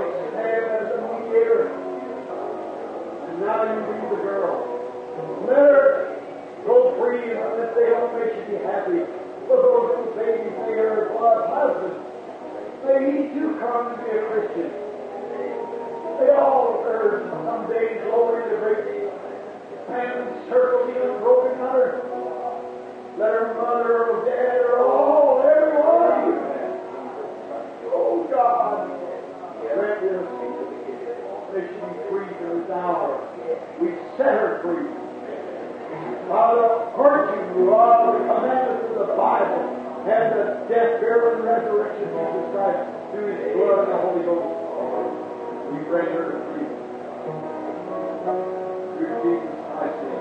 [SPEAKER 1] as a mediator. And now you leave the girl. Let her go free unless they don't make you happy. For those who say you say blood husband, may he too come to be a Christian. They all urge someday glory to great and circle the unbroken hunter. Let her mother or dad or all, everyone. Oh God, grant this. May she be free to this hour. We set her free. By the virtue of the commandments of the Bible and the death, burial, and resurrection of Jesus Christ through His blood and the Holy Ghost, we bring her to freedom. Through Jesus Christ's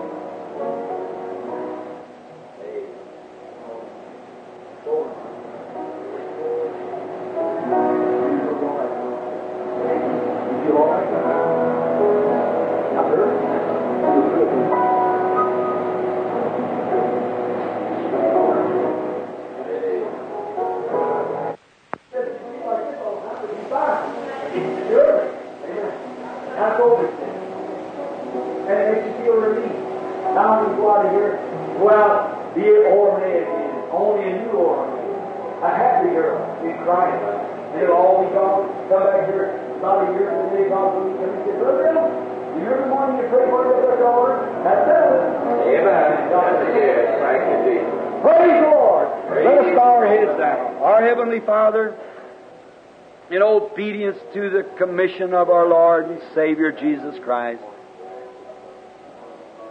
[SPEAKER 1] the commission of our Lord and Savior Jesus Christ.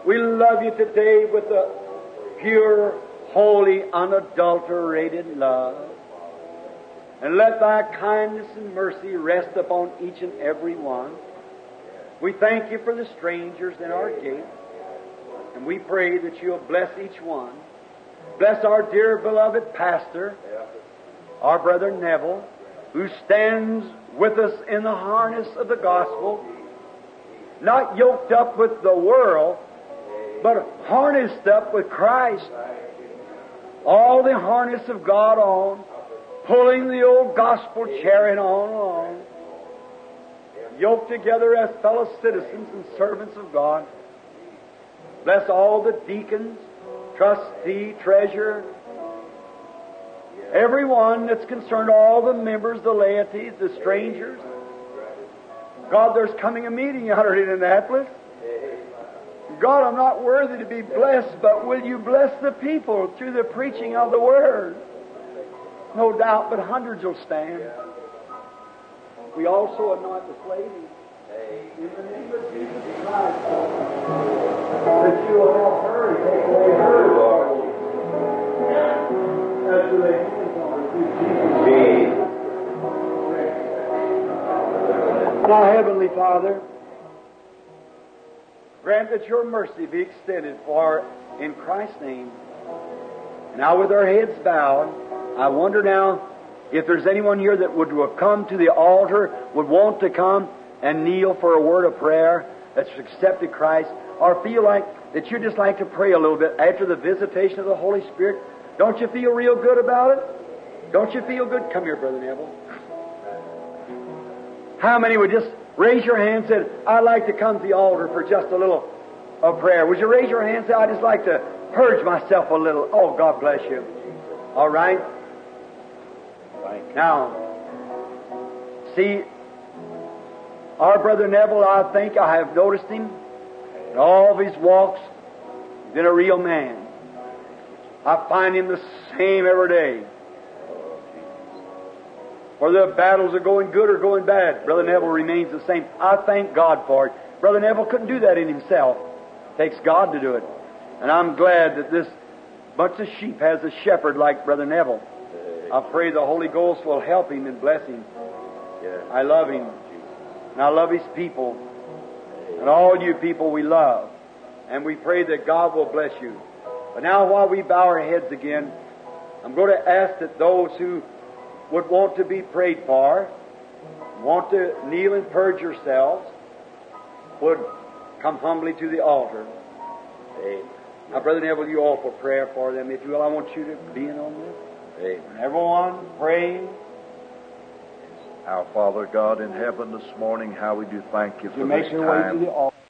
[SPEAKER 1] We love you today with a pure, holy, unadulterated love. And let thy kindness and mercy rest upon each and every one. We thank you for the strangers in our gate. And we pray that you'll bless each one. Bless our dear beloved pastor, our brother Neville, who stands with us in the harness of the gospel, not yoked up with the world, but harnessed up with Christ. All the harness of God on, pulling the old gospel chariot on on, yoked together as fellow citizens and servants of God. Bless all the deacons, trustee, treasurer, everyone that's concerned, all the members, the laity, the strangers. God, there's coming a meeting out of Indianapolis. God, I'm not worthy to be blessed, but will you bless the people through the preaching of the Word? No doubt, but hundreds will stand. We also anoint this lady. In the name of Jesus Christ, that you will help her take away her. As Now, Heavenly Father, grant that your mercy be extended for in Christ's name. Now, with our heads bowed, I wonder now if there's anyone here that would come to the altar, would want to come and kneel for a word of prayer that's accepted Christ, or feel like that you just like to pray a little bit after the visitation of the Holy Spirit. Don't you feel real good about it? Don't you feel good? Come here, Brother Neville. How many would just raise your hand and said, I'd like to come to the altar for just a little of prayer? Would you raise your hand and say, I'd just like to purge myself a little? Oh, God bless you. All right? Now, see, our brother Neville, I think I have noticed him in all of his walks. He's been a real man. I find him the same every day. Whether the battles are going good or going bad, Brother Neville remains the same. I thank God for it. Brother Neville couldn't do that in himself. It takes God to do it. And I'm glad that this bunch of sheep has a shepherd like Brother Neville. I pray the Holy Ghost will help him and bless him. I love him. And I love his people. And all you people we love. And we pray that God will bless you. But now, while we bow our heads again, I'm going to ask that those who would want to be prayed for, want to kneel and purge yourselves, would come humbly to the altar. Now, Brother Neville, you all offer prayer for them, if you will. I want you to be in on this.
[SPEAKER 2] Amen.
[SPEAKER 1] Everyone praying.
[SPEAKER 3] Our Father God in heaven this morning, how we do thank you
[SPEAKER 1] You
[SPEAKER 3] for
[SPEAKER 1] make
[SPEAKER 3] this
[SPEAKER 1] your way to
[SPEAKER 3] time.
[SPEAKER 1] the altar.